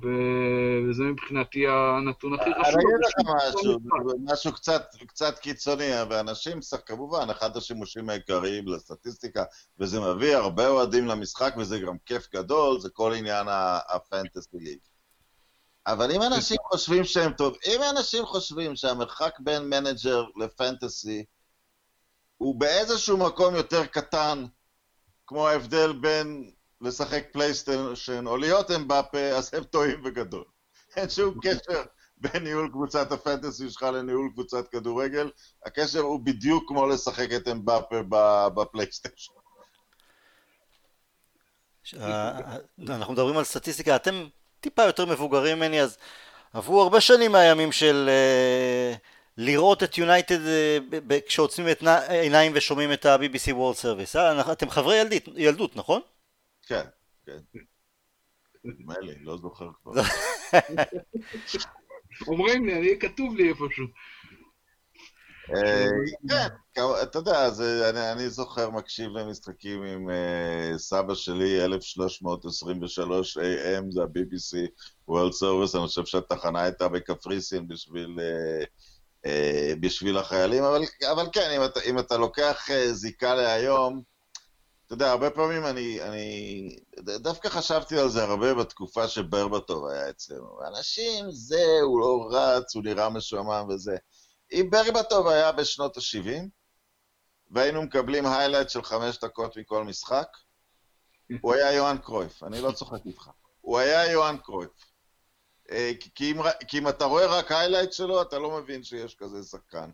וזה מבחינתי הנתון הכי חשוב. אני אגיד לך משהו, משהו קצת, קצת קיצוני, ואנשים, כמובן, אחד השימושים העיקריים לסטטיסטיקה, וזה מביא הרבה אוהדים למשחק, וזה גם כיף גדול, זה כל עניין ה fantasy league. אבל אם אנשים חושבים שהם טוב, אם אנשים חושבים שהמרחק בין manager ל fantasy הוא באיזשהו מקום יותר קטן, כמו ההבדל בין לשחק פלייסטיישן או להיות אמבפה, אז הם טועים בגדול. אין שום קשר בין ניהול קבוצת ה fantasy שלך לניהול קבוצת כדורגל, הקשר הוא בדיוק כמו לשחק את אמבפה בפלייסטיישן. אנחנו מדברים על סטטיסטיקה, אתם טיפה יותר מבוגרים ממני, אז עברו הרבה שנים מהימים של uh, לראות את יונייטד כשעוצמים את עיניים ושומעים את ה-BBC World Service. אתם חברי ילדות, נכון? כן, כן. נדמה לי, לא זוכר כבר. [LAUGHS] אומרים לי, אני כתוב לי איפשהו. אה, כן, אתה יודע, אני זוכר מקשיב למשחקים עם אה, סבא שלי, 1323 AM, זה ה-BBC World Service, אני חושב שהתחנה הייתה בקפריסין בשביל... אה, בשביל החיילים, אבל, אבל כן, אם אתה, אם אתה לוקח זיקה להיום, אתה יודע, הרבה פעמים אני, אני דווקא חשבתי על זה הרבה בתקופה שברבטוב היה אצלנו. אנשים, זה, הוא לא רץ, הוא נראה משועמם וזה. אם ברבטוב היה בשנות ה-70, והיינו מקבלים highlight של חמש דקות מכל משחק, הוא היה יוהאן קרויף, אני לא צוחק איתך. הוא היה יוהאן קרויף. אה, כי אם, כי אם אתה רואה רק highlight שלו, אתה לא מבין שיש כזה שחקן.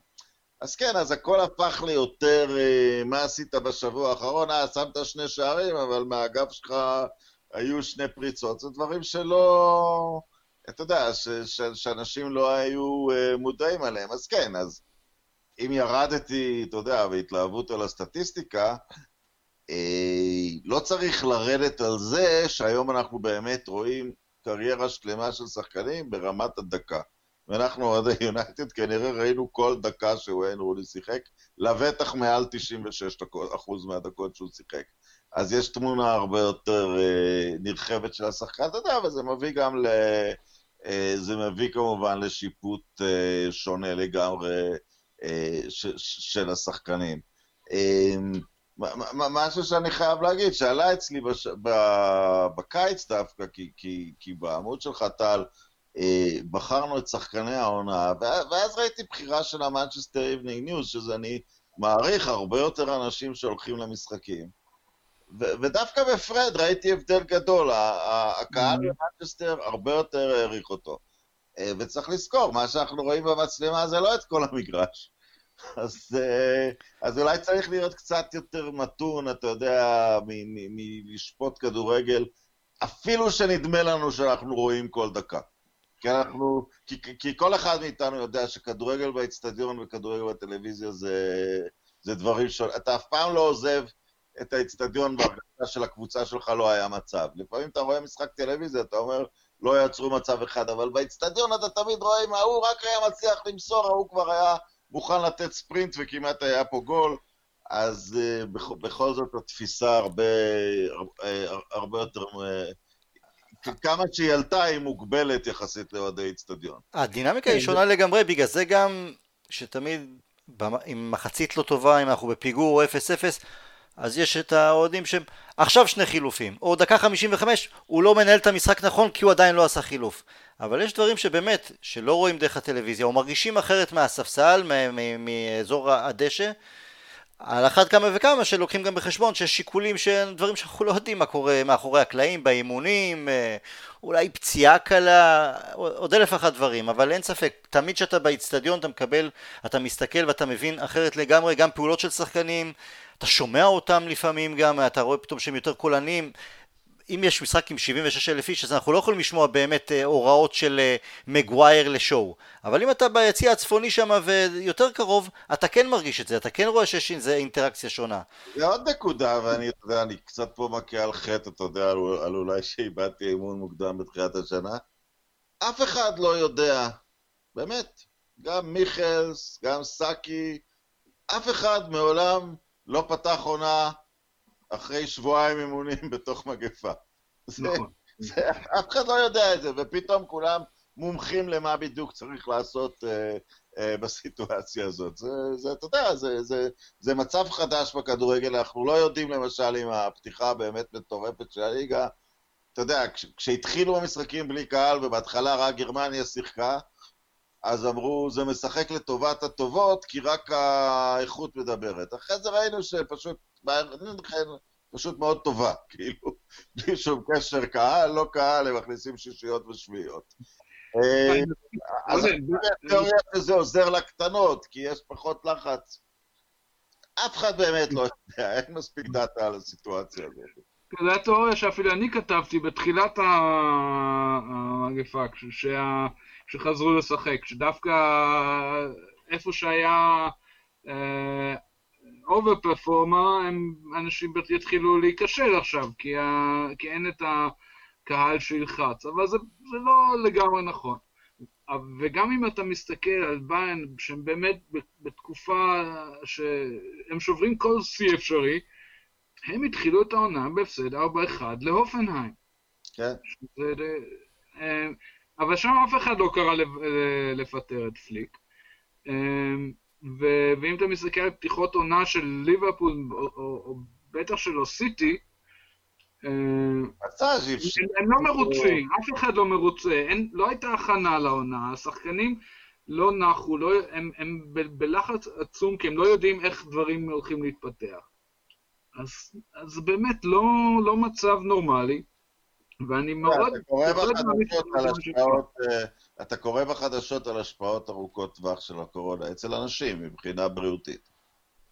אז כן, אז הכל הפך ליותר, אה, מה עשית בשבוע האחרון? אה, שמת שני שערים, אבל מהאגף שלך היו שני פריצות. זה דברים שלא... אתה יודע, ש, ש, שאנשים לא היו uh, מודעים עליהם. אז כן, אז אם ירדתי, אתה יודע, בהתלהבות על הסטטיסטיקה, אה, לא צריך לרדת על זה שהיום אנחנו באמת רואים קריירה שלמה של שחקנים ברמת הדקה. ואנחנו אוהדי יונייטד כנראה ראינו כל דקה שוואין רוני שיחק, לבטח מעל 96% מהדקות שהוא שיחק. אז יש תמונה הרבה יותר אה, נרחבת של השחקן, אתה יודע, וזה מביא גם ל... אה, זה מביא כמובן לשיפוט אה, שונה לגמרי אה, של השחקנים. משהו שאני חייב להגיד, שעלה אצלי בש... בקיץ דווקא, כי, כי, כי בעמוד שלך, טל, בחרנו את שחקני העונה, ואז ראיתי בחירה של המנצ'סטר איבנינג ניוז, שזה אני מעריך הרבה יותר אנשים שהולכים למשחקים. ודווקא בפרד ראיתי הבדל גדול, הקהל mm-hmm. במנצ'סטר הרבה יותר העריך אותו. אה, וצריך לזכור, מה שאנחנו רואים במצלמה זה לא את כל המגרש. [LAUGHS] אז, אה, אז אולי צריך להיות קצת יותר מתון, אתה יודע, מלשפוט כדורגל, אפילו שנדמה לנו שאנחנו רואים כל דקה. כי אנחנו, כי, כי כל אחד מאיתנו יודע שכדורגל באצטדיון וכדורגל בטלוויזיה זה, זה דברים שונים. אתה אף פעם לא עוזב את האיצטדיון בהרגשה של הקבוצה שלך לא היה מצב. לפעמים אתה רואה משחק טלוויזיה, אתה אומר, לא יצרו מצב אחד, אבל באיצטדיון אתה תמיד רואה אם ההוא רק היה מצליח למסור, ההוא כבר היה מוכן לתת ספרינט וכמעט היה פה גול, אז בכ, בכל זאת התפיסה הרבה, הרבה, הרבה יותר... Uh, כמה שהיא עלתה היא מוגבלת יחסית לאוהדי איצטדיון. הדינמיקה היא שונה לגמרי, בגלל זה גם שתמיד אם מחצית לא טובה, אם אנחנו בפיגור 0-0, אז יש את האוהדים שהם עכשיו שני חילופים, או דקה 55 הוא לא מנהל את המשחק נכון כי הוא עדיין לא עשה חילוף. אבל יש דברים שבאמת, שלא רואים דרך הטלוויזיה, או מרגישים אחרת מהספסל, מאזור הדשא, על אחת כמה וכמה שלוקחים גם בחשבון שיש שיקולים שהם דברים שאנחנו לא יודעים מה קורה מאחורי הקלעים, באימונים, אה, אולי פציעה קלה, עוד אלף ואחת דברים, אבל אין ספק, תמיד כשאתה באיצטדיון אתה מקבל, אתה מסתכל ואתה מבין אחרת לגמרי גם פעולות של שחקנים, אתה שומע אותם לפעמים גם, אתה רואה פתאום שהם יותר קולניים, אם יש משחק עם 76 אלף איש אז אנחנו לא יכולים לשמוע באמת אה, הוראות של אה, מגווייר לשואו. אבל אם אתה ביציא הצפוני שם ויותר קרוב אתה כן מרגיש את זה אתה כן רואה שיש עם זה אינטראקציה שונה. זה עוד נקודה ואני יודע, אני קצת פה מכה על חטא אתה יודע על, על אולי שאיבדתי אמון מוקדם בתחילת השנה. אף אחד לא יודע באמת גם מיכלס, גם סאקי, אף אחד מעולם לא פתח עונה אחרי שבועיים אימונים [LAUGHS] בתוך מגפה. נכון. זה, אף אחד לא יודע את זה, ופתאום כולם מומחים למה בדיוק צריך לעשות אה, אה, בסיטואציה הזאת. זה, זה, אתה יודע, זה, זה, זה מצב חדש בכדורגל, אנחנו לא יודעים למשל אם הפתיחה הבאמת מטורפת של הליגה, אתה יודע, כש, כשהתחילו המשחקים בלי קהל ובהתחלה רק גרמניה שיחקה, אז אמרו, זה משחק לטובת הטובות, כי רק האיכות מדברת. אחרי זה ראינו שפשוט, פשוט מאוד טובה, [LAUGHS] כאילו, בלי שום קשר קהל, לא קהל, הם מכניסים שישיות ושביעיות. אה, אז התיאוריה שזה עוזר לקטנות, כי יש פחות לחץ. אף אחד באמת לא יודע, [LAUGHS] אין מספיק דאטה על הסיטואציה הזאת. זו התיאוריה שאפילו אני כתבתי בתחילת המגפה, כשחזרו לשחק, שדווקא איפה שהיה אובר uh, פרפורמה, אנשים יתחילו להיכשל עכשיו, כי, ה, כי אין את הקהל שילחץ, אבל זה, זה לא לגמרי נכון. וגם אם אתה מסתכל על ביין, שהם באמת בתקופה שהם שוברים כל שיא אפשרי, הם התחילו את העונה בהפסד 4-1 להופנהיים. כן. אה, אבל שם אף אחד לא קרא לפטר את פליק. אה, ואם אתה מסתכל על פתיחות עונה של ליברפול, או, או, או בטח של סיטי, אה, הם לא מרוצים, אף אחד לא מרוצה, אין, לא הייתה הכנה לעונה, השחקנים לא נחו, לא, הם, הם בלחץ עצום כי הם לא יודעים איך דברים הולכים להתפתח. אז, אז באמת לא, לא מצב נורמלי, ואני מאוד... אתה קורא בחדשות על השפעות, אה, אתה קורא בחדשות על השפעות ארוכות טווח של הקורונה אצל אנשים מבחינה בריאותית.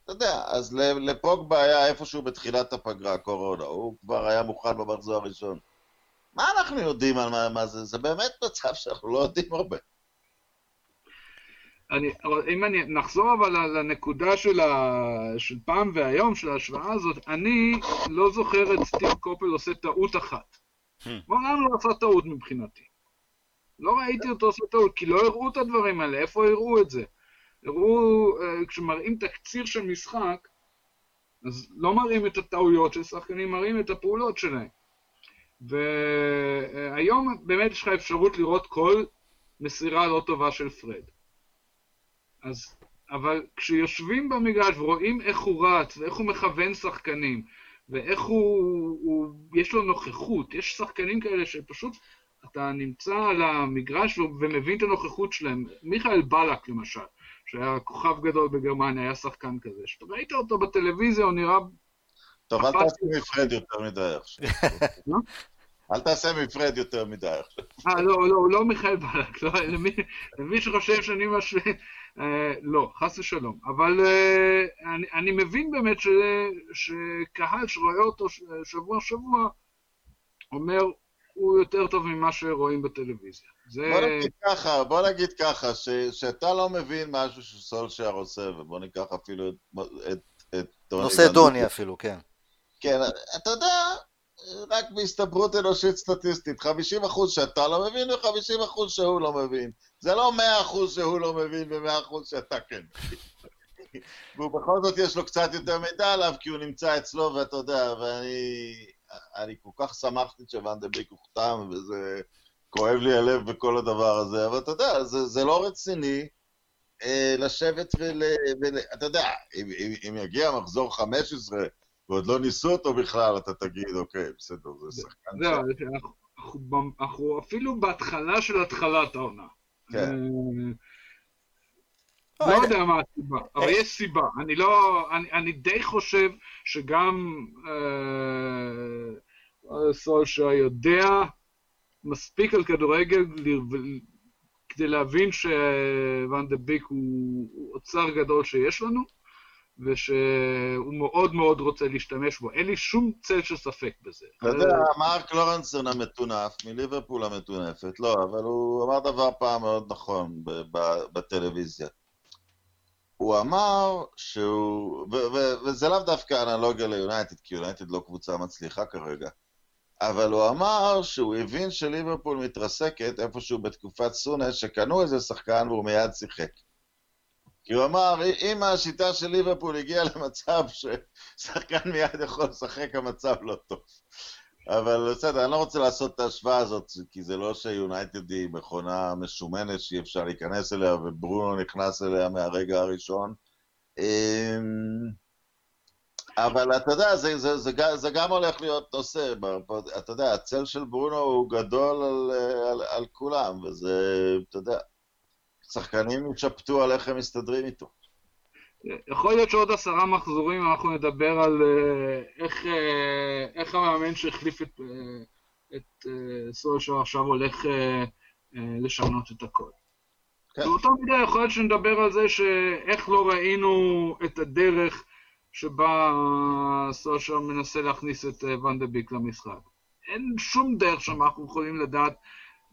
אתה יודע, אז לפוגבה היה איפשהו בתחילת הפגרה, הקורונה, הוא כבר היה מוכן במחזור הראשון. מה אנחנו יודעים על מה, מה זה? זה באמת מצב שאנחנו לא יודעים הרבה. אני, אם אני, נחזור אבל לנקודה של, ה, של פעם והיום, של ההשוואה הזאת, אני לא זוכר את סטיב קופל עושה טעות אחת. מעולם לא עשה טעות מבחינתי. לא ראיתי אותו עושה טעות, כי לא הראו את הדברים האלה, איפה הראו את זה? הראו, uh, כשמראים תקציר של משחק, אז לא מראים את הטעויות של שחקנים, מראים את הפעולות שלהם. והיום באמת יש לך אפשרות לראות כל מסירה לא טובה של פרד. אז, אבל כשיושבים במגרש ורואים איך הוא רץ ואיך הוא מכוון שחקנים ואיך הוא, הוא, יש לו נוכחות, יש שחקנים כאלה שפשוט אתה נמצא על המגרש ומבין את הנוכחות שלהם. מיכאל בלק למשל, שהיה כוכב גדול בגרמניה, היה שחקן כזה, שאתה ראית אותו בטלוויזיה, הוא נראה... טוב, אל תעשי מפרד יותר מדי עכשיו. [LAUGHS] אל תעשה מפרד יותר מדי עכשיו. אה, לא, לא, הוא לא מיכאל בלק, לא, למי, למי שחושב שאני משווה... אה, לא, חס ושלום. אבל אה, אני, אני מבין באמת ש, שקהל שרואה אותו שבוע-שבוע, אומר, הוא יותר טוב ממה שרואים בטלוויזיה. זה... בוא נגיד ככה, בוא נגיד ככה, ש, שאתה לא מבין משהו שסולשייר עושה, ובוא ניקח אפילו את, את, את. נושא דוני אפילו, כן. כן, אתה יודע, רק בהסתברות אנושית סטטיסטית, 50% שאתה לא מבין ו-50% שהוא לא מבין. זה לא 100% שהוא לא מבין ו-100% שאתה כן. [LAUGHS] והוא בכל זאת יש לו קצת יותר מידע עליו, כי הוא נמצא אצלו, ואתה יודע, ואני אני כל כך שמחתי שוואן דה ביק הוחתם, וזה כואב לי הלב בכל הדבר הזה, אבל אתה יודע, זה, זה לא רציני אה, לשבת ול... ול אתה יודע, אם, אם, אם יגיע מחזור 15, ועוד לא ניסו אותו בכלל, אתה תגיד, אוקיי, בסדר, זה שחקן... זהו, אנחנו אפילו בהתחלה של התחלת העונה. כן. אה, לא יודע מה הסיבה, אבל. יש סיבה. אני לא... אני די חושב שגם אה, סולשה יודע מספיק על כדורגל כדי להבין שוואן דה ביק הוא אוצר גדול שיש לנו. ושהוא מאוד מאוד רוצה להשתמש בו. אין לי שום צל של ספק בזה. אתה יודע, מרק לורנסון המטונף, מליברפול המטונפת, לא, אבל הוא אמר דבר פעם מאוד נכון בטלוויזיה. הוא אמר שהוא, וזה לאו דווקא אנלוגיה ליונייטד, כי יונייטד לא קבוצה מצליחה כרגע, אבל הוא אמר שהוא הבין שליברפול מתרסקת איפשהו בתקופת סונס, שקנו איזה שחקן והוא מיד שיחק. כי הוא אמר, אם השיטה של ליברפול הגיעה למצב ששחקן מיד יכול לשחק, המצב לא טוב. אבל בסדר, אני לא רוצה לעשות את ההשוואה הזאת, כי זה לא שיונייטד היא מכונה משומנת שאי אפשר להיכנס אליה, וברונו נכנס אליה מהרגע הראשון. אמ, אבל אתה יודע, זה, זה, זה, זה, זה גם הולך להיות נושא. אתה יודע, הצל של ברונו הוא גדול על, על, על כולם, וזה, אתה יודע, שחקנים ישפטו על איך הם מסתדרים איתו. יכול להיות שעוד עשרה מחזורים אנחנו נדבר על אה, איך, אה, איך המאמן שהחליף את, אה, את סולשר עכשיו הולך לשנות את הכל. כן. באותה מידה יכול להיות שנדבר על זה שאיך לא ראינו את הדרך שבה סולשר מנסה להכניס את ונדביק למשחק. אין שום דרך שם אנחנו יכולים לדעת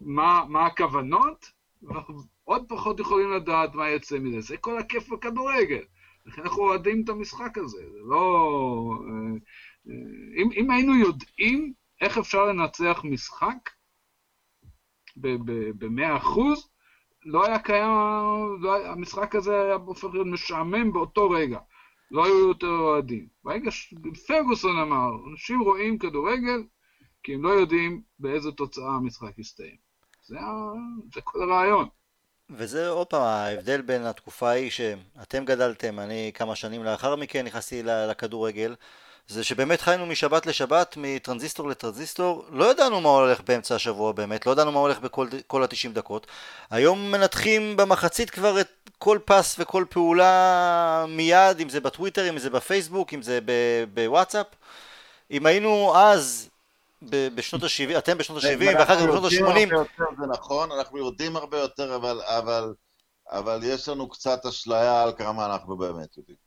מה, מה הכוונות, ואנחנו עוד פחות יכולים לדעת מה יצא מזה. זה כל הכיף בכדורגל. לכן אנחנו אוהדים את המשחק הזה, זה לא... אה, אם, אם היינו יודעים איך אפשר לנצח משחק במאה אחוז, לא היה קיים, לא היה, המשחק הזה היה הופך להיות משעמם באותו רגע. לא היו יותר אוהדים. ברגע שפרגוסון אמר, אנשים רואים כדורגל כי הם לא יודעים באיזה תוצאה המשחק יסתיים. זה, זה כל הרעיון. וזה עוד פעם ההבדל בין התקופה ההיא שאתם גדלתם, אני כמה שנים לאחר מכן נכנסתי לכדורגל, זה שבאמת חיינו משבת לשבת, מטרנזיסטור לטרנזיסטור, לא ידענו מה הולך באמצע השבוע באמת, לא ידענו מה הולך בכל ה-90 דקות. היום מנתחים במחצית כבר את כל פס וכל פעולה מיד, אם זה בטוויטר, אם זה בפייסבוק, אם זה בוואטסאפ. אם היינו אז בשנות [LAUGHS] ה-70, אתם בשנות ה-70 ואחר כך בשנות ה-80. זה נכון, אנחנו יודעים הרבה יותר, אבל, אבל, אבל יש לנו קצת אשליה על כמה אנחנו באמת יודעים.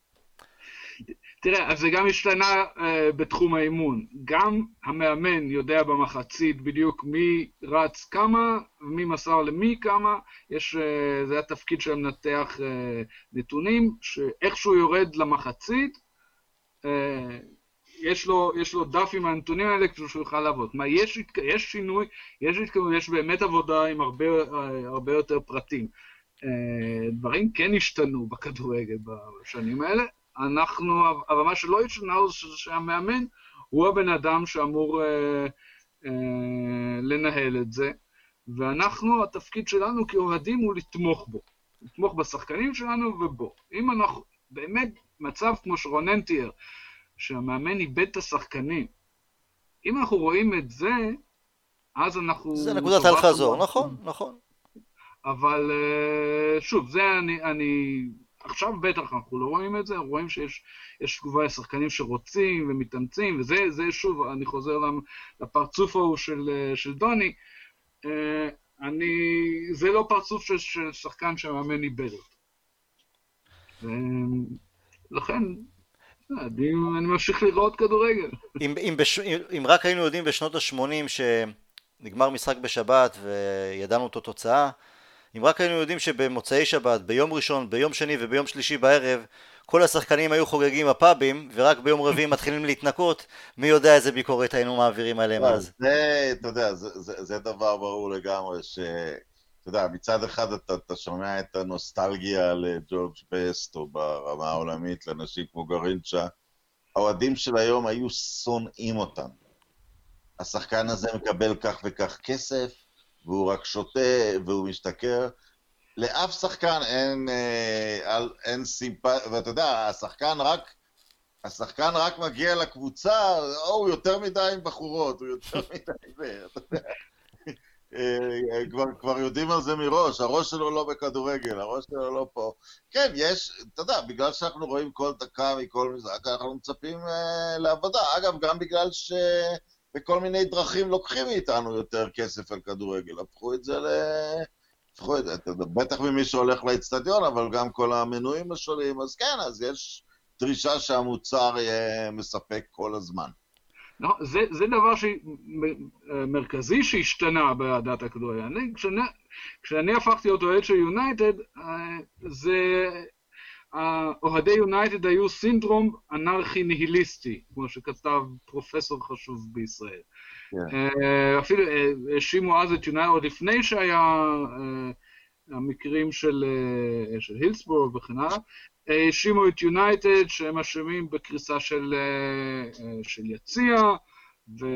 תראה, אז זה גם השתנה uh, בתחום האימון. גם המאמן יודע במחצית בדיוק מי רץ כמה, מי מסר למי כמה. יש, uh, זה התפקיד של המנתח uh, נתונים, שאיכשהו יורד למחצית, uh, יש לו, יש לו דף עם הנתונים האלה כדי שהוא יוכל לעבוד. מה, יש, יש שינוי, יש יש באמת עבודה עם הרבה, הרבה יותר פרטים. אה, דברים כן השתנו בכדורגל בשנים האלה. אנחנו, אבל מה שלא השתנה זה שהמאמן הוא הבן אדם שאמור אה, אה, לנהל את זה, ואנחנו, התפקיד שלנו כאוהדים הוא לתמוך בו. לתמוך בשחקנים שלנו ובו. אם אנחנו, באמת, מצב כמו שרונן תיאר, שהמאמן איבד את השחקנים. אם אנחנו רואים את זה, אז אנחנו... זה נקודת אל חזור, נכון, נכון. אבל אה, שוב, זה אני, אני... עכשיו בטח אנחנו לא רואים את זה, רואים שיש תגובה לשחקנים שרוצים ומתאמצים, וזה זה, שוב, אני חוזר לפרצוף ההוא של, אה, של דוני, אה, אני, זה לא פרצוף של, של שחקן שהמאמן איבד אותו. לכן, אני, אני ממשיך לראות כדורגל. אם, אם, בש... אם רק היינו יודעים בשנות ה-80 שנגמר משחק בשבת וידענו את התוצאה, אם רק היינו יודעים שבמוצאי שבת, ביום ראשון, ביום שני וביום שלישי בערב כל השחקנים היו חוגגים בפאבים ורק ביום רביעי מתחילים להתנקות, מי יודע איזה ביקורת היינו מעבירים עליהם לא, אז. זה, אתה יודע, זה, זה, זה דבר ברור לגמרי ש... אתה יודע, מצד אחד אתה, אתה שומע את הנוסטלגיה לג'ורג' בסט, או ברמה העולמית לאנשים כמו גרינצ'ה, האוהדים של היום היו שונאים אותם. השחקן הזה מקבל כך וכך כסף, והוא רק שותה והוא משתכר. לאף שחקן אין, אה, אין סימפתיה, ואתה יודע, השחקן רק, השחקן רק מגיע לקבוצה, או, הוא יותר מדי עם בחורות, הוא יותר [LAUGHS] מדי זה, אתה יודע. אה, כבר, כבר יודעים על זה מראש, הראש שלו לא בכדורגל, הראש שלו לא פה. כן, יש, אתה יודע, בגלל שאנחנו רואים כל דקה מכל משחק, אנחנו מצפים uh, לעבודה. אגב, גם בגלל שבכל מיני דרכים לוקחים מאיתנו יותר כסף על כדורגל. הפכו את זה ל... הפכו את זה, אתה בטח ממי שהולך לאצטדיון, אבל גם כל המנויים השונים, אז כן, אז יש דרישה שהמוצר יהיה מספק כל הזמן. לא, זה, זה דבר ש... מרכזי שהשתנה באהדת הכדורגל. כשאני, כשאני הפכתי להיות אוהד של יונייטד, זה... אוהדי יונייטד היו סינדרום אנרכי ניהיליסטי, כמו שכתב פרופסור חשוב בישראל. כן. אה, אפילו אה, האשימו אז את יונייטד עוד לפני שהיה אה, המקרים של, אה, של הילסבורג וכן הלאה, האשימו את יונייטד שהם אשמים בקריסה של, אה, אה, של יציע, ו...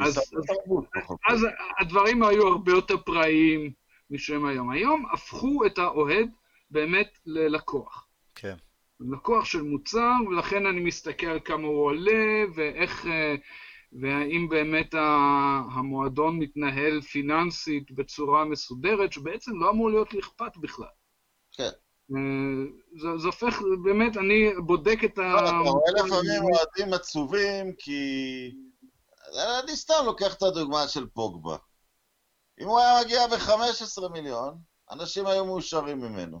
אז- התרבות, פחות. אז הדברים היו הרבה יותר פראיים משהם היום. היום הפכו את האוהד באמת ללקוח. כן. לקוח של מוצר, ולכן אני מסתכל על כמה הוא עולה, ואיך, אה, והאם באמת המועדון מתנהל פיננסית בצורה מסודרת, שבעצם לא אמור להיות לי אכפת בכלל. כן. אה, זה, זה הופך, באמת, אני בודק את ה... לא, אתה רואה לפעמים אוהדים עצובים כי... אני סתם לוקח את הדוגמה של פוגבה. אם הוא היה מגיע ב-15 מיליון, אנשים היו מאושרים ממנו.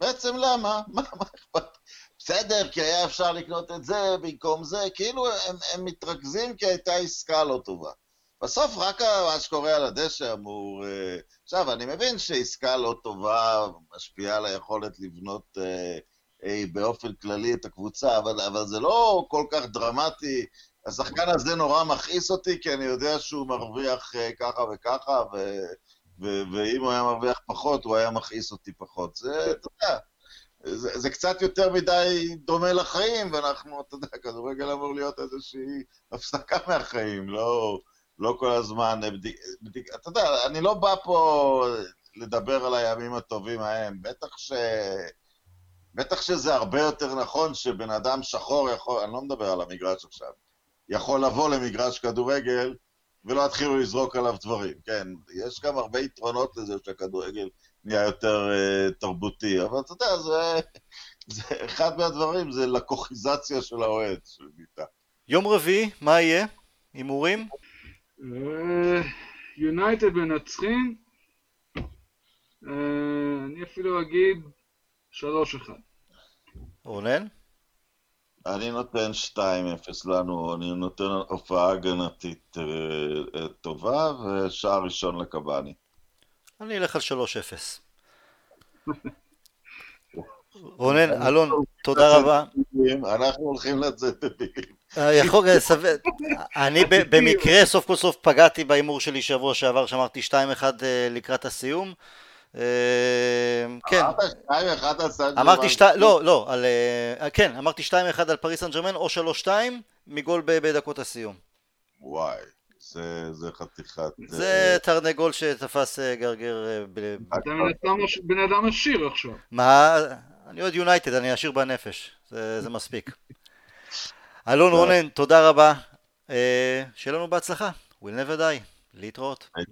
בעצם למה? [LAUGHS] מה מה אכפת? בסדר, כי היה אפשר לקנות את זה במקום זה, כאילו הם, הם מתרכזים כי הייתה עסקה לא טובה. בסוף רק מה שקורה על הדשא אמור... עכשיו, אני מבין שעסקה לא טובה משפיעה על היכולת לבנות אה, אה, באופן כללי את הקבוצה, אבל, אבל זה לא כל כך דרמטי. השחקן הזה נורא מכעיס אותי, כי אני יודע שהוא מרוויח אה, ככה וככה, ו, ו, ואם הוא היה מרוויח פחות, הוא היה מכעיס אותי פחות. זה, אתה יודע, זה, זה קצת יותר מדי דומה לחיים, ואנחנו, אתה יודע, כדורגל אמור להיות איזושהי הפסקה מהחיים, לא, לא כל הזמן... בדיק, בדיק, אתה יודע, אני לא בא פה לדבר על הימים הטובים ההם, בטח ש... בטח שזה הרבה יותר נכון שבן אדם שחור יכול, אני לא מדבר על המגרש עכשיו, יכול לבוא למגרש כדורגל ולא יתחילו לזרוק עליו דברים, כן, יש גם הרבה יתרונות לזה שהכדורגל נהיה יותר uh, תרבותי, אבל אתה יודע, זה, זה אחד מהדברים, זה לקוחיזציה של האוהד, של ביטה. יום רביעי, מה יהיה? הימורים? אה, יונייטד מנצחים, אה, אני אפילו אגיד 3-1. רונן? אני נותן 2-0 לנו, אני נותן הופעה הגנתית uh, טובה ושער ראשון לקבאני. אני אלך על 3-0. [LAUGHS] רונן, אלון, תודה רבה. אנחנו הולכים לצאת בבילים. אה, יכול, אה. אני במקרה סוף כל סוף פגעתי בהימור שלי שבוע שעבר שאמרתי 2-1 אה, לקראת הסיום. כן, אמרת 2-1 על סן אמרתי ג'רמן. שתיים, לא, לא, על, כן, אמרתי 2-1 על פריס סן ג'רמן או 3-2 מגול בדקות הסיום. וואי, זה, זה חתיכת... זה תרנגול שתפס גרגר ב... אתה בן אדם עשיר עכשיו. מה? אני אוהד יונייטד, אני עשיר בנפש, זה, זה מספיק. אלון רונן, תודה רבה. אה, שיהיה לנו בהצלחה. We'll never die. להתראות. אה,